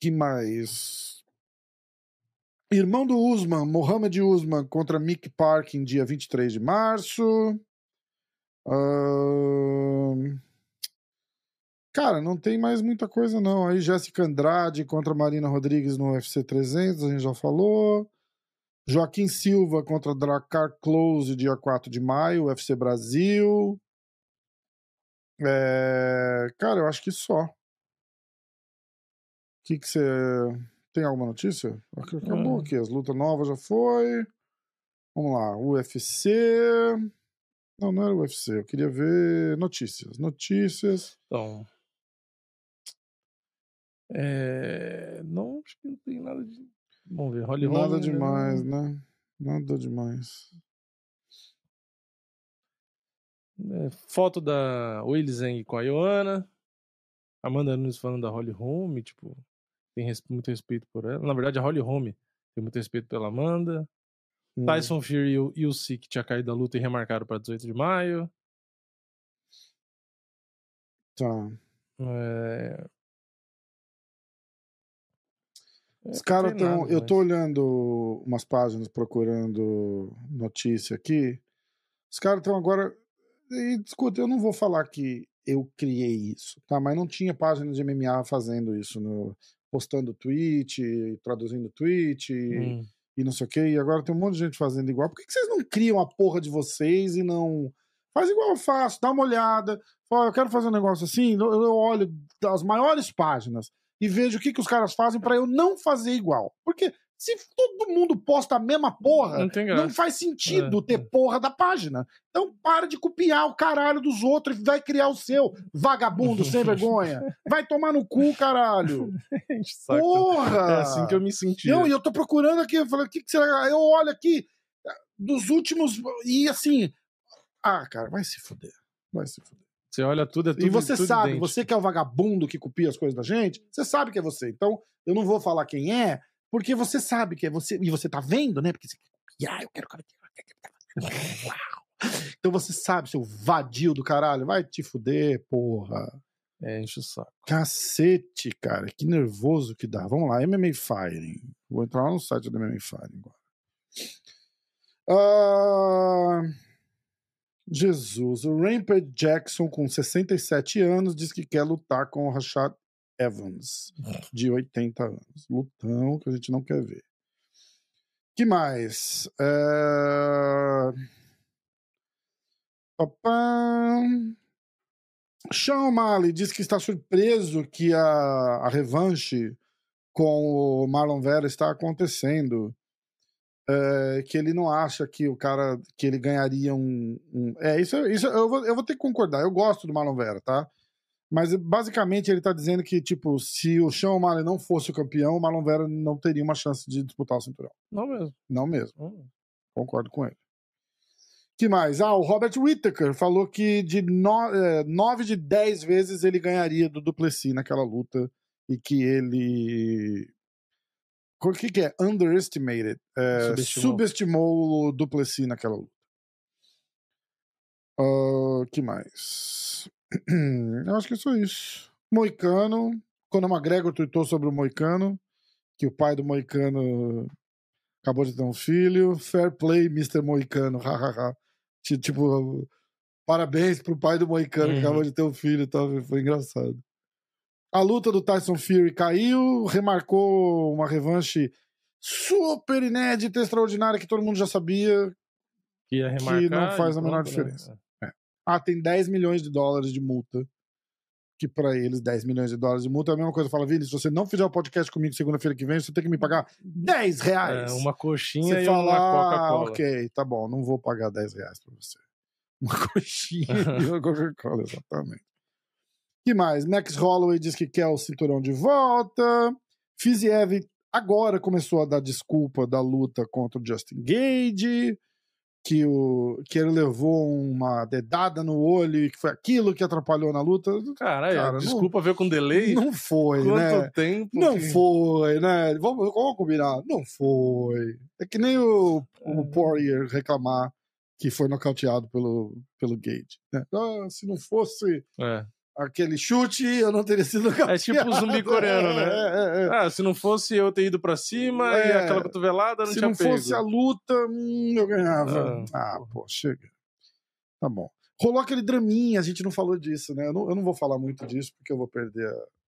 Que mais? Irmão do Usman, Mohamed Usman contra Mick Parkin, dia 23 de março. Ahn, Cara, não tem mais muita coisa não. Aí Jéssica Andrade contra Marina Rodrigues no UFC 300, a gente já falou. Joaquim Silva contra Dracar Close, dia 4 de maio, UFC Brasil. É, Cara, eu acho que só. O que você... Tem alguma notícia? Acabou Hum. aqui, as lutas novas já foi. Vamos lá, UFC... Não, não era UFC, eu queria ver notícias. Notícias... Então. É... Não, acho que não tem nada de. Vamos ver. Holly Nada Holm, demais, né? né? Nada demais. É, foto da Willy Zeng com a Ioana. Amanda Nunes falando da Holly Holm, tipo, tem res- muito respeito por ela. Na verdade, a Holly Holm tem muito respeito pela Amanda. Hum. Tyson Fury e o- e o Sik tinha caído da luta e remarcaram para 18 de maio. Tá. É... Os caras estão. Eu tô olhando umas páginas procurando notícia aqui. Os caras estão agora. E, escuta, eu não vou falar que eu criei isso, tá? Mas não tinha página de MMA fazendo isso, no, postando tweet, traduzindo tweet e, Hum. e não sei o quê. E agora tem um monte de gente fazendo igual. Por que, que vocês não criam a porra de vocês e não. Faz igual eu faço, dá uma olhada. Fala, eu quero fazer um negócio assim. Eu, eu olho das maiores páginas e vejo o que, que os caras fazem pra eu não fazer igual. Porque se todo mundo posta a mesma porra, Não não faz sentido É, ter é. porra da página. Então para de copiar o caralho dos outros e vai criar o seu, vagabundo sem vergonha. Vai tomar no cu, caralho. Porra! É assim que eu me sentia. Não, e eu tô procurando aqui, eu falei, o que, que será? Eu olho aqui, dos últimos. E assim. Ah, cara, vai se fuder. Vai se fuder. Você olha tudo, é tudo e você tudo sabe, idêntico. você que é o vagabundo que copia as coisas da gente, você sabe que é você. Então, eu não vou falar quem é, porque você sabe que é você. E você tá vendo, né? Porque você quer copiar, eu quero. Uau! Então você sabe, seu vadio do caralho. Vai te fuder, porra. É, enche o saco. Cacete, cara, que nervoso que dá. Vamos lá, MMA Fighting. Vou entrar lá no site do MMA Fighting agora. Ah, Jesus, o Rampage Jackson, com 67 anos, diz que quer lutar com o Rashad Evans, de 80 anos. Lutão que a gente não quer ver. que mais? É... Papá... Sean O'Malley diz que está surpreso que a, a revanche com o Marlon Vera está acontecendo. É, que ele não acha que o cara que ele ganharia um. um- é, isso, isso eu, vou, eu vou ter que concordar. Eu gosto do Marlon Vera, tá? Mas basicamente ele tá dizendo que, tipo, se o Sean O'Malley não fosse o campeão, o Marlon Vera não teria uma chance de disputar o cinturão. Não mesmo. Não mesmo. Hum. Concordo com ele. que mais? Ah, o Robert Whittaker falou que de é, nove de dez vezes ele ganharia do Duplessis naquela luta e que ele. O que, que é? Underestimated. É, Subestimou. subestimou o Duplessis naquela luta. O que mais? Eu acho que é só isso. Moicano. Conor McGregor tweetou sobre o Moicano, que o pai do Moicano acabou de ter um filho. Fair play, Mr. Moicano. hahaha. Ti- tipo, parabéns pro pai do Moicano que Uhum. acabou de ter um filho e tal. Foi engraçado. A luta do Tyson Fury caiu, remarcou uma revanche super inédita, extraordinária, que todo mundo já sabia. Que remarcar. não faz a menor pronto, né? Ah, tem 10 milhões de dólares de multa que pra eles 10 milhões de dólares de multa é a mesma coisa. Fala, Vini, se você não fizer o podcast comigo segunda-feira que vem, você tem que me pagar 10 reais. É, uma coxinha Você e fala, uma ah, Coca-Cola. ok, tá bom, não vou pagar 10 reais pra você. Uma coxinha e uma Coca-Cola, exatamente. que mais? Max Holloway diz que quer o cinturão de volta. Fiziev agora começou a dar desculpa da luta contra o Justin Gage, que, o, que ele levou uma dedada no olho e que foi aquilo que atrapalhou na luta. Caralho, Cara, não- desculpa ver com delay. Não foi, Quanto né? tempo? Não que- foi, né? Vamos, vamos combinar. Não foi. É que nem o, o Poirier reclamar que foi nocauteado pelo, pelo Gage. né? Ah, se não fosse É. aquele chute, eu não teria sido nocauteado. É tipo o zumbi coreano, né? É, é, é. Ah, se não fosse eu ter ido pra cima e É. aquela cotovelada, não Se tinha não pego. fosse a luta, hum, eu ganhava. Ah, pô, chega. Tá bom. Rolou aquele draminha, a gente não falou disso, né? Eu não, eu não vou falar muito disso, porque eu vou perder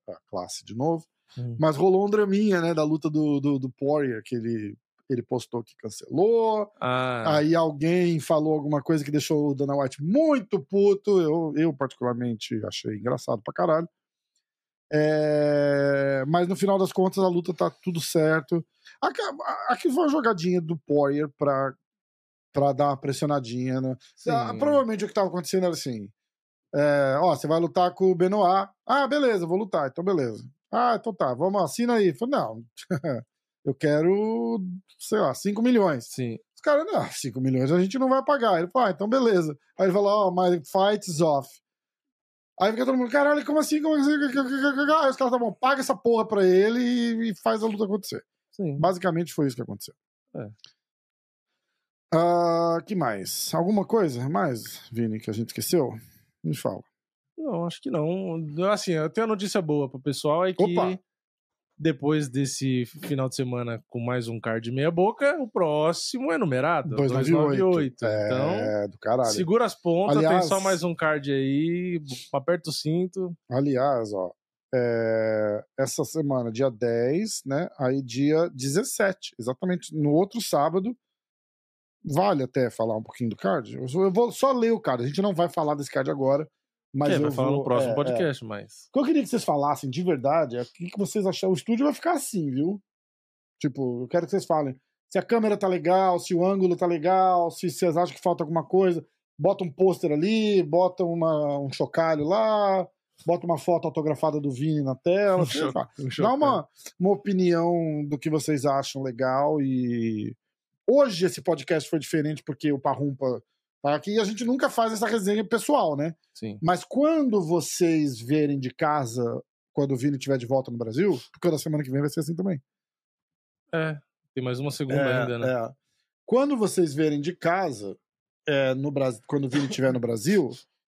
a, a classe de novo. Hum. Mas rolou um draminha, né? Da luta do, do, do Poirier, que ele, ele postou que cancelou. Ah, Aí alguém falou alguma coisa que deixou o Dana White muito puto. Eu, eu particularmente, achei engraçado pra caralho. É, Mas no final das contas, a luta tá tudo certo. Aqui, foi uma jogadinha do Poirier pra, pra dar uma pressionadinha. Né? Ah, provavelmente o que tava acontecendo era assim: é, ó, você vai lutar com o Benoit. Ah, beleza, vou lutar, então beleza. Ah, então tá, vamos, assina aí. Falei, não, eu quero, sei lá, 5 milhões. Sim. Os caras, não, 5 milhões a gente não vai pagar. Ele falou, ah, então beleza. Aí ele falou, ó, my fight is off. Aí fica todo mundo, caralho, como assim? Como assim? Aí os caras, tá bom, paga essa porra pra ele e, faz a luta acontecer. Sim. Basicamente foi isso que aconteceu. É. Ah, que mais? Alguma coisa mais, Vini, que a gente esqueceu? Me fala. Não, acho que não. Assim, eu tenho uma notícia boa pro pessoal, é que Opa. Depois desse final de semana com mais um card meia boca, o próximo é numerado. 298. 298. Então, É, do caralho. segura as pontas, Aliás- tem só mais um card aí, aperta o cinto. Aliás, ó, é, essa semana, dia 10, né? Aí dia 17, exatamente no outro sábado. Vale até falar um pouquinho do card? Eu vou só ler o card. A gente não vai falar desse card agora, mas que eu vai falar vou, no próximo é, é. podcast, mas. O que eu queria que vocês falassem de verdade é o que vocês acharam. O estúdio vai ficar assim, viu? Tipo, eu quero que vocês falem se a câmera tá legal, se o ângulo tá legal, se vocês acham que falta alguma coisa. Bota um pôster ali, bota uma, um chocalho lá, bota uma foto autografada do Vini na tela. lá. Dá uma, uma opinião do que vocês acham legal e. Hoje esse podcast foi diferente porque o Parrumpa tá aqui e a gente nunca faz essa resenha pessoal, né? Sim. Mas quando vocês verem de casa, quando o Vini estiver de volta no Brasil, porque da semana que vem vai ser assim também. É, tem mais uma segunda ainda, né? é. Quando vocês verem de casa, é, no Brasil, quando o Vini estiver no Brasil,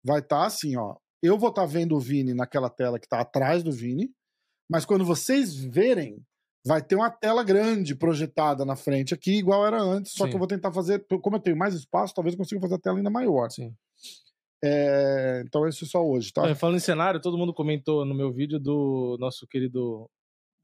vai estar assim, ó. Eu vou estar vendo o Vini naquela tela que está atrás do Vini, mas quando vocês verem, vai ter uma tela grande projetada na frente aqui, igual era antes, só Sim. que eu vou tentar fazer, como eu tenho mais espaço, talvez eu consiga fazer a tela ainda maior. Sim. É, então isso é só hoje, tá? É, falando em cenário, todo mundo comentou no meu vídeo do nosso querido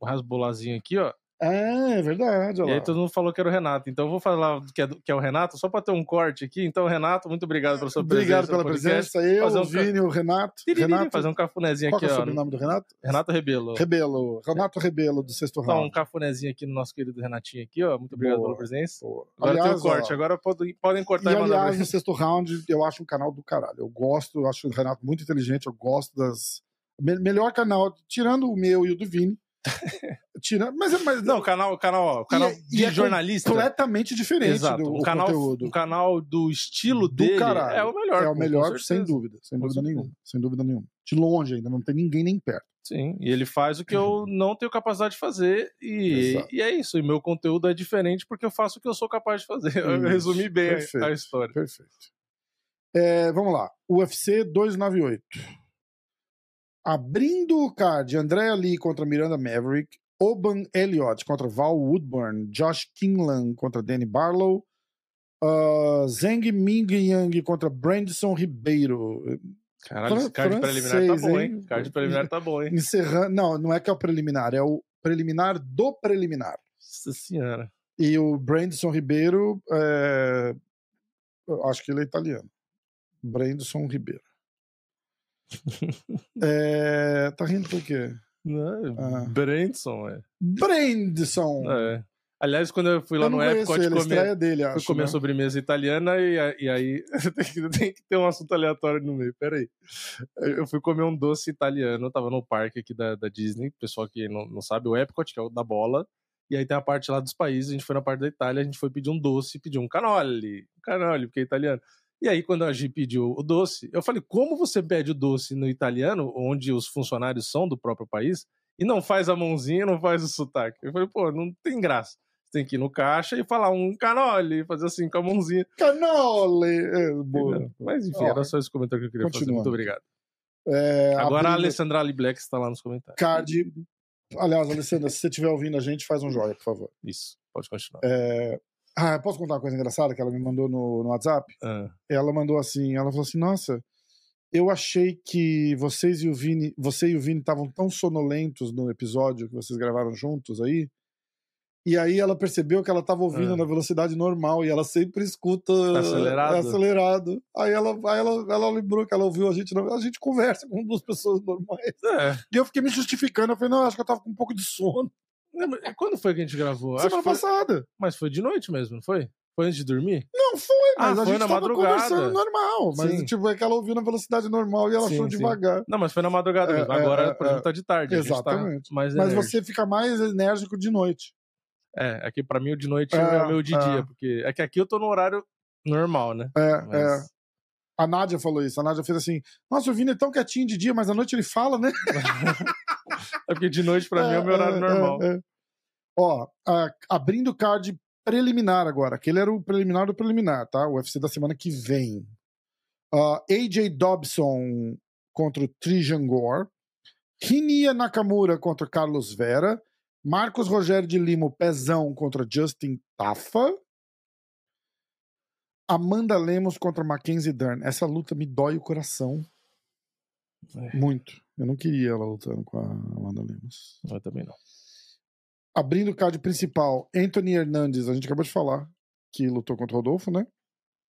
Rasbolazinho aqui, ó. É, é verdade. E aí todo mundo falou que era o Renato. Então eu vou falar que é, que é o Renato, só pra ter um corte aqui. Então, Renato, muito obrigado pela sua Obrigado presença. pela no podcast. presença. Eu, Fazer o um ca- Vini, o Renato. Tiriri, Renato, Fazer um cafunézinho qual aqui, que é o sobrenome do Renato? Renato Rebelo. Rebelo. Renato Rebelo, do sexto Então, um round. cafunézinho aqui no nosso querido Renatinho aqui, ó. Muito obrigado Boa. pela presença. Boa. Agora tem o Aliás, corte. ó, Agora podem, podem cortar E e, mandar aliás, no sexto round, eu acho um canal do caralho. Eu gosto, eu acho o Renato muito inteligente, eu gosto das. me- melhor canal, tirando o meu e o do Vini. tirando, mas é mas, Não, canal, canal, ó, canal E- de e é jornalista. completamente diferente Exato. do o canal, conteúdo. um canal do estilo Do dele caralho. é o melhor. é o melhor, sem dúvida. Sem Com dúvida certeza. nenhuma. Sem dúvida nenhuma. De longe ainda, não tem ninguém nem perto. Sim, e ele faz o que eu não tenho capacidade de fazer, e, Exato. e é isso. E meu conteúdo é diferente porque eu faço o que eu sou capaz de fazer. Eu Isso, resumi bem a- perfeito. a história. Perfeito. É, vamos lá. UFC 298. Abrindo o card, Andrea Lee contra Miranda Maverick, Oban Elliott contra Val Woodburn, Josh Kingland contra Danny Barlow, uh, Zeng Ming Yang contra Brandson Ribeiro. Caralho, esse Fran- card preliminar tá francês, bom, hein? hein? Card preliminar tá bom, hein? Encerrando. Não, não é que é o preliminar, é o preliminar do preliminar. Nossa senhora. E o Brandson Ribeiro, é, acho que ele é italiano. Brandson Ribeiro. É, tá rindo por quê? Não, Ah. Brandson, é. Brandson. é. Aliás, quando eu fui lá Eu no Epcot ele, comer, dele, fui acho. comer né? sobremesa italiana e, e aí tem que, ter um assunto aleatório no meio. Peraí. Eu fui comer um doce italiano, eu tava no parque aqui da, da Disney, pessoal que não, não sabe, o Epcot, que é o da bola. E aí tem a parte lá dos países, a gente foi na parte da Itália, a gente foi pedir um doce, pediu um canole, um canole, porque é italiano. E aí, quando a Gi pediu o doce, eu falei, como você pede o doce no italiano, onde os funcionários são do próprio país, e não faz a mãozinha, não faz o sotaque? Eu falei, pô, não tem graça. Você tem que ir no caixa e falar um canole, fazer assim com a mãozinha. Canole! É, boa. Mas enfim, era só esse comentário que eu queria fazer. continuando. Muito obrigado. É, Agora a abrindo Alessandra Ali Black está lá nos comentários. Card. Aliás, Alessandra, se você estiver ouvindo a gente, faz um joia, por favor. Isso, pode continuar. É, Ah, posso contar uma coisa engraçada que ela me mandou no, no WhatsApp? Ah, Ela mandou assim, ela falou assim, nossa, eu achei que vocês e o Vini, você e o Vini estavam tão sonolentos no episódio que vocês gravaram juntos aí. E aí ela percebeu que ela estava ouvindo Ah. na velocidade normal e ela sempre escuta Acelerado? acelerado. Aí ela, aí ela, ela lembrou que ela ouviu a gente, a gente conversa com duas pessoas normais. é. E eu fiquei me justificando, eu falei, não, acho que eu tava com um pouco de sono. Mas Quando foi que a gente gravou? Semana foi- passada. Mas foi de noite mesmo, não foi? Foi antes de dormir? Não foi, Ah, mas a foi gente na tava madrugada. conversando normal. Mas, Sim. tipo, é que ela ouviu na velocidade normal e ela Sim, achou sim. devagar. Não, mas foi na madrugada É, mesmo. é, Agora, é, por exemplo, é. tá de tarde. gente Exatamente. Tá Mas enérgico. você fica mais enérgico de noite. É, aqui pra mim o de noite É, é, o meu de é. dia, porque é que aqui eu tô no horário normal, né? É, é. Mas... A Nádia falou isso. A Nádia fez assim: Nossa, o Vini é tão quietinho de dia, mas à noite ele fala, né? É porque de noite pra mim é o meu horário normal. é. Ó, a- abrindo o card preliminar agora. Aquele era o preliminar do preliminar, tá? O UFC da semana que vem. Ah, AJ Dobson contra o Trijan Gore. Rinia Nakamura contra Carlos Vera. Marcos Rogério de Lima, Pezão contra Justin Tafa. Amanda Lemos contra Mackenzie Dern. Essa luta me dói o coração. É. Muito. Eu não queria ela lutando com a Amanda Lemos. Eu também não. Abrindo o card principal, Anthony Hernandes, a gente acabou de falar, que lutou contra o Rodolfo, né?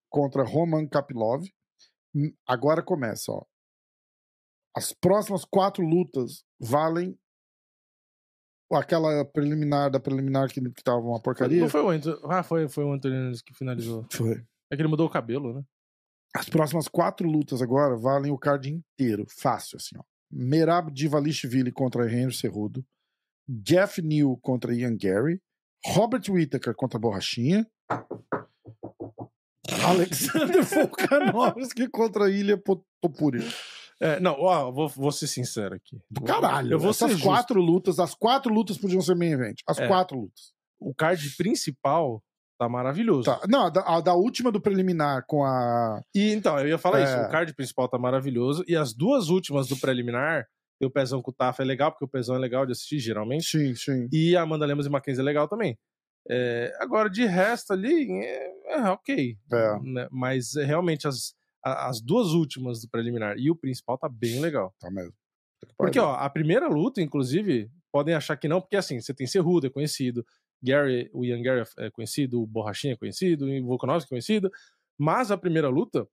Contra Roman Kapilov. Hum, Agora começa, ó. As próximas quatro lutas valem aquela preliminar da preliminar que, que tava uma porcaria. Não foi o Antônio. Ah, foi, foi o Antônio Nunes que finalizou. Foi. É que ele mudou o cabelo, né? As próximas quatro lutas agora valem o card inteiro. Fácil, assim, ó. Merab Divalishvili contra Henry Cerrudo. Jeff New contra Ian Gary. Robert Whittaker contra Borrachinha. Alexander Volkanovski contra Ilha Potopuri. É, não, ó, vou, vou ser sincero aqui. Do caralho. Eu vou Essas ser justo. quatro lutas, as quatro lutas podiam ser main event. As É. quatro lutas. O card principal tá maravilhoso. Tá. Não, a da, a da última do preliminar com a. E então, eu ia falar É. isso. O card principal tá maravilhoso. E as duas últimas do preliminar, tem o Pezão com o Tafa é legal, porque o Pezão é legal de assistir, geralmente. Sim, sim. E a Amanda Lemos e Mackenzie é legal também. É, agora, de resto ali, é, é ok. É. né? Mas é, realmente as, as duas últimas do preliminar e o principal tá bem legal. Tá mesmo. Porque, ó, a primeira luta, inclusive, podem achar que não, porque assim, você tem Cerrudo, é conhecido, Gary, o Ian Gary é conhecido, o Borrachinha é conhecido, o Volkanovski é conhecido, mas a primeira luta,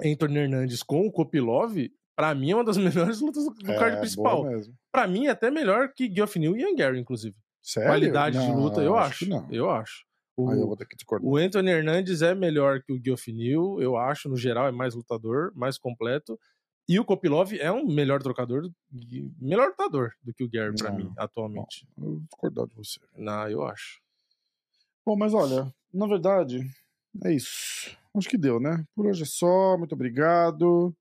Anthony Hernandes com o Kopilov, pra mim é uma das melhores lutas do É, card principal. Pra mim é até melhor que Geoff e Ian Gary, inclusive. Sério? Qualidade de Não, luta, eu acho acho. Eu acho. O, Aí eu o Anthony Hernandes é melhor que o Geoff eu acho, no geral, é mais lutador, mais completo. E o Kopilov é um melhor trocador, melhor lutador do que o Gary, pra Não. mim, atualmente. Eu discordar de você. Não, eu acho. Bom, mas olha, na verdade, é isso. Acho que deu, né? Por hoje é só. Muito obrigado.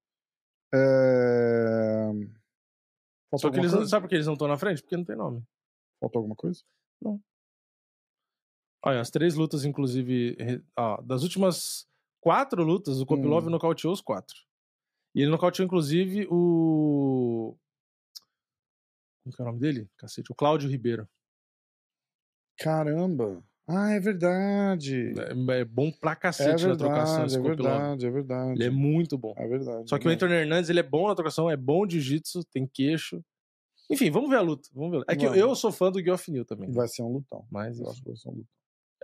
É... Só que eles não, coisa? sabe por que eles não estão na frente? Porque não tem nome. Faltou alguma coisa? Olha, as três lutas, inclusive, das últimas quatro lutas, o Kopilov Hum. nocauteou os quatro. E ele nocauteou, inclusive, o. Como que é o nome dele? Cacete, o Cláudio Ribeiro. Caramba! Ah, é verdade. É, é bom pra É cacete na trocação verdade, esse é verdade, é verdade. Ele é muito bom. É verdade. Só que o Anthony Hernandes, ele é bom na trocação, é bom de jiu-jitsu, tem queixo. Enfim, vamos ver a luta. Vamos ver. É que eu, eu sou fã do Geoff Neal também. Vai ser um lutão. Mas Eu acho que vai ser um lutão.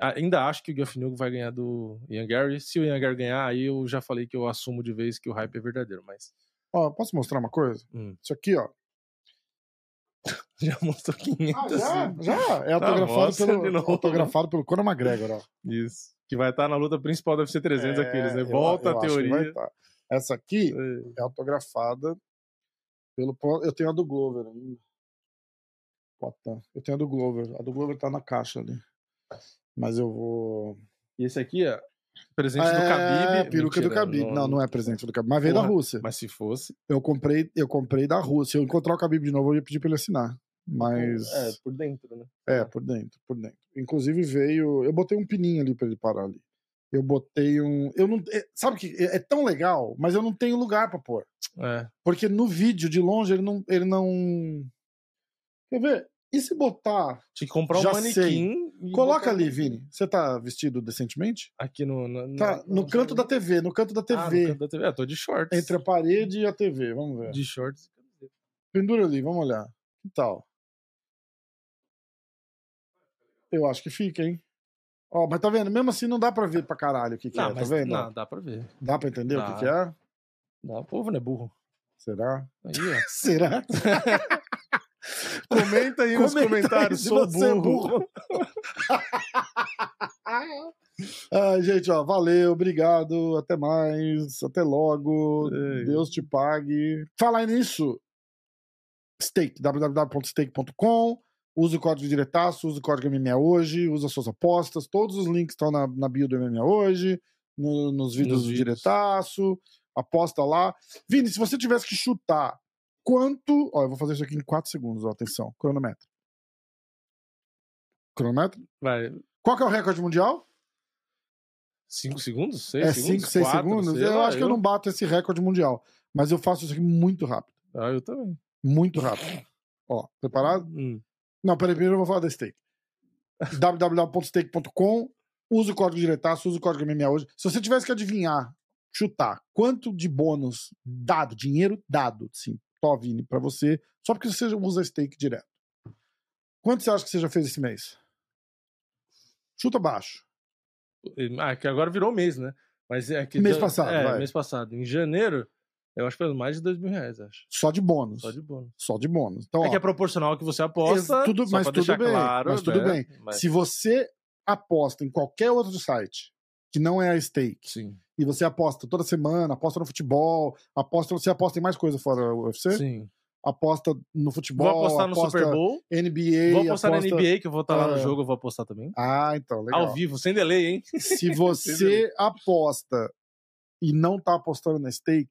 ainda acho que o Geoff Neal vai ganhar do Ian Gary. Se o Ian Gary ganhar, aí eu já falei que eu assumo de vez que o hype é verdadeiro. Mas Ó, posso mostrar uma coisa? Hum. Isso aqui, ó. Já mostrou 500. Ah, já, já. É Tá, autografado, de pelo, autografado pelo Conor McGregor, ó. Isso. Que vai estar na luta principal do UFC 300 aqueles, né? É, eu- Volta eu a teoria. tá. Essa aqui É. é autografada pelo. Eu tenho a do Glover ainda. Eu tenho a do Glover. A do Glover tá na caixa ali. Mas eu vou. E esse aqui, ó. Presente do é, Khabib. peruca do Mentira, Khabib. Não, não é presente do Khabib. Mas veio da Porra. Rússia. Mas se fosse. Eu comprei, eu comprei da Rússia. Se eu encontrar o Khabib de novo, eu ia pedir pra ele assinar. Mas. É, por dentro, né? É, por dentro, por dentro. Inclusive veio. Eu botei um pininho ali pra ele parar ali. Eu botei um. Eu não. é- sabe que é, é tão legal, mas eu não tenho lugar pra pôr. É. Porque no vídeo de longe ele não. Ele não... Quer ver? E se botar. Tinha que comprar um Já manequim. Coloca botar ali, Vini. Você tá vestido decentemente? Aqui no. no Tá, no canto da TV, no canto da Ah, no TV. canto da TV. É, tô de shorts. Entre a parede e a TV. Vamos ver. De shorts. Pendura ali, vamos olhar. Que tal? Eu acho que fica, hein? Ó, mas tá vendo? Mesmo assim não dá pra ver pra caralho o que, que Não, é, tá vendo? não, dá pra ver. Dá pra entender o Dá. que, que é? Dá, o povo não é burro. Será? Aí, ó. Será? Comenta aí nos Comenta aí comentários, se sou você é burro. Ah, gente, ó, valeu, obrigado, até mais, até logo, Ei. Deus te pague. Falar nisso, Stake, www.stake.com, use o código diretaço, use o código MMA hoje, usa suas apostas, todos os links estão na, na bio do MMA hoje, no- nos vídeos Nos do vídeos. diretaço, aposta lá. Vini, se você tivesse que chutar quanto, ó, eu vou fazer isso aqui em 4 segundos, ó, atenção, cronômetro. Cronômetro? Vai. Qual que é o recorde mundial? 5 segundos? 6 É segundos? 5, 6 Quatro, segundos? sei Eu lá, acho que eu não bato esse recorde mundial. Mas eu faço isso aqui muito rápido. Ah, eu também. Muito rápido. Ó, preparado? Hum. Não, peraí, primeiro eu vou falar da stake. www.stake.com Usa o código diretaço, usa o código MMA hoje. Se você tivesse que adivinhar, chutar, quanto de bônus dado, dinheiro dado, sim, Tó, Vini, pra você, só porque você usa stake direto. Quanto você acha que você já fez esse mês? Chuta baixo. Ah, que agora virou mês, né? Mas é que. Mês passado, É, vai. mês passado. Em janeiro, eu acho que foi mais de dois mil reais, acho. Só de bônus. Só de bônus. Só de bônus. Então, é ó, que é proporcional ao que você aposta. Ex- tudo- mas tudo bem, claro, mas tudo né? bem. Mas- Se você aposta em qualquer outro site que não é a stake, Sim. e você aposta toda semana, aposta no futebol, aposta, você aposta em mais coisa fora o UFC? Sim. Aposta no futebol, Vou apostar no aposta Super Bowl. NBA, Vou apostar aposta... na NBA, que eu vou estar lá no Ah. jogo, eu vou apostar também. Ah, então, legal. Ao vivo, sem delay, hein? Se você aposta e não tá apostando na stake,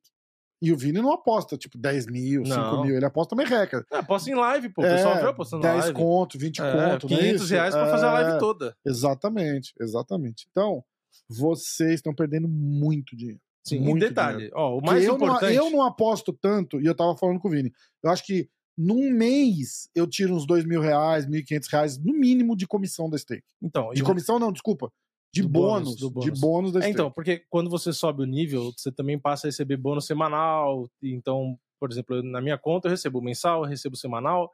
e o Vini não aposta, tipo, 10 mil, 5 Não. mil, ele aposta merreca. É, aposta em live, pô. O pessoal vê apostando 10 na live. conto, 20 É, conto, não é 500 isso? reais pra fazer a live É, toda. Exatamente, exatamente. Então, vocês estão perdendo muito dinheiro. Sim, muito e detalhe, dinheiro. ó, o mais eu importante... Não, eu não aposto tanto, e eu tava falando com o Vini. Eu acho que num mês eu tiro uns 2 mil reais, 1.500 reais, no mínimo, de comissão da stake. Então, De e- comissão, não, desculpa. De Do bônus, bônus, do De bônus. bônus da É, então, porque quando você sobe o nível, você também passa a receber bônus semanal. Então, por exemplo, na minha conta eu recebo mensal, eu recebo semanal.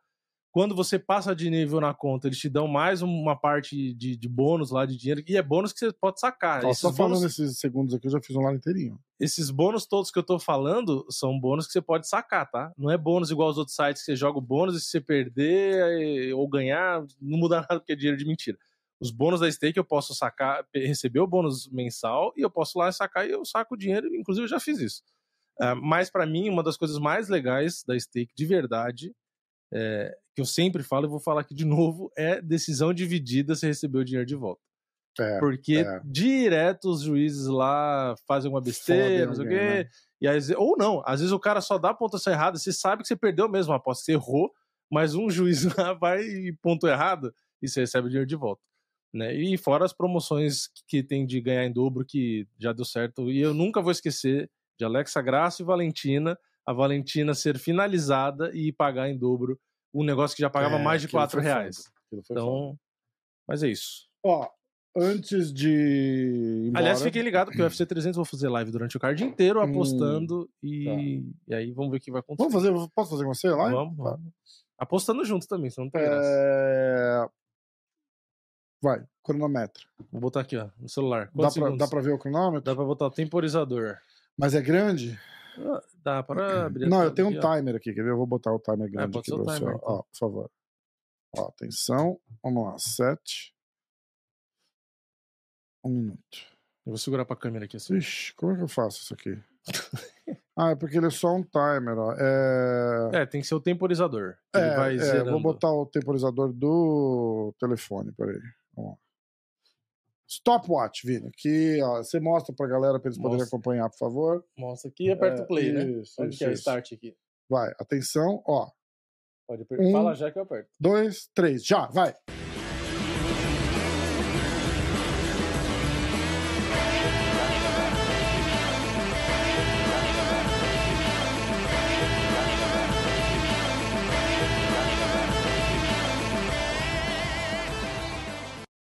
Quando você passa de nível na conta, eles te dão mais uma parte de, de bônus lá de dinheiro, e é bônus que você pode sacar. Ó, só falando bônus, esses segundos aqui, eu já fiz um lá inteirinho. esses bônus todos que eu tô falando são bônus que você pode sacar, tá? Não é bônus igual aos outros sites que você joga o bônus e se você perder eh, ou ganhar, não muda nada porque é dinheiro de mentira. Os bônus da stake eu posso sacar, receber o bônus mensal e eu posso lá sacar e eu saco o dinheiro, inclusive eu já fiz isso. Ah, mas pra mim, uma das coisas mais legais da stake de verdade, é, que eu sempre falo e vou falar aqui de novo, é decisão dividida se receber o dinheiro de volta. É, Porque é. direto os juízes lá fazem uma besteira, não sei o quê. né? E ou não, às vezes o cara só dá a pontuação errada, você sabe que você perdeu mesmo a aposta, você errou, mas um juiz lá vai e ponto errado e você recebe o dinheiro de volta. Né? E fora as promoções que tem de ganhar em dobro, que já deu certo. E eu nunca vou esquecer de Alexa Graça e Valentina, a Valentina ser finalizada e pagar em dobro um negócio que já pagava É, mais de aquilo 4 foi reais. foda. Então, mas é isso. Ó, antes de. embora, Aliás, fiquem ligados que o UFC 300 eu vou fazer live durante o card inteiro Hum, apostando e, e aí vamos ver o que vai acontecer. Vamos fazer. Posso fazer com você lá? Vamos, Tá. vamos. Apostando junto também, senão não tem graça. É... Vai, cronômetro. Vou botar aqui, ó, no celular. Dá pra, dá pra ver o cronômetro? Dá pra botar o temporizador. Mas é grande? Dá para abrir. Não, eu tenho um aqui, ó. timer aqui, quer ver? Eu vou botar o timer grande pode aqui pra você. timer, então. Ó, por favor. Ó, atenção. Vamos lá, sete. Um minuto. Eu vou segurar pra câmera aqui assim. Ixi, como é que eu faço isso aqui? ah, é porque ele é só um timer, ó. É... É, tem que ser o temporizador. É, é, vou botar o temporizador do telefone, peraí. Stopwatch, Vini, que ó, você mostra pra galera pra eles poderem Mostra. acompanhar, por favor. Mostra aqui e aperta É, o play, né? Isso, Onde isso, que é o start aqui? Vai, atenção, ó. Pode Um. Fala já que eu aperto. Dois, três, já, vai.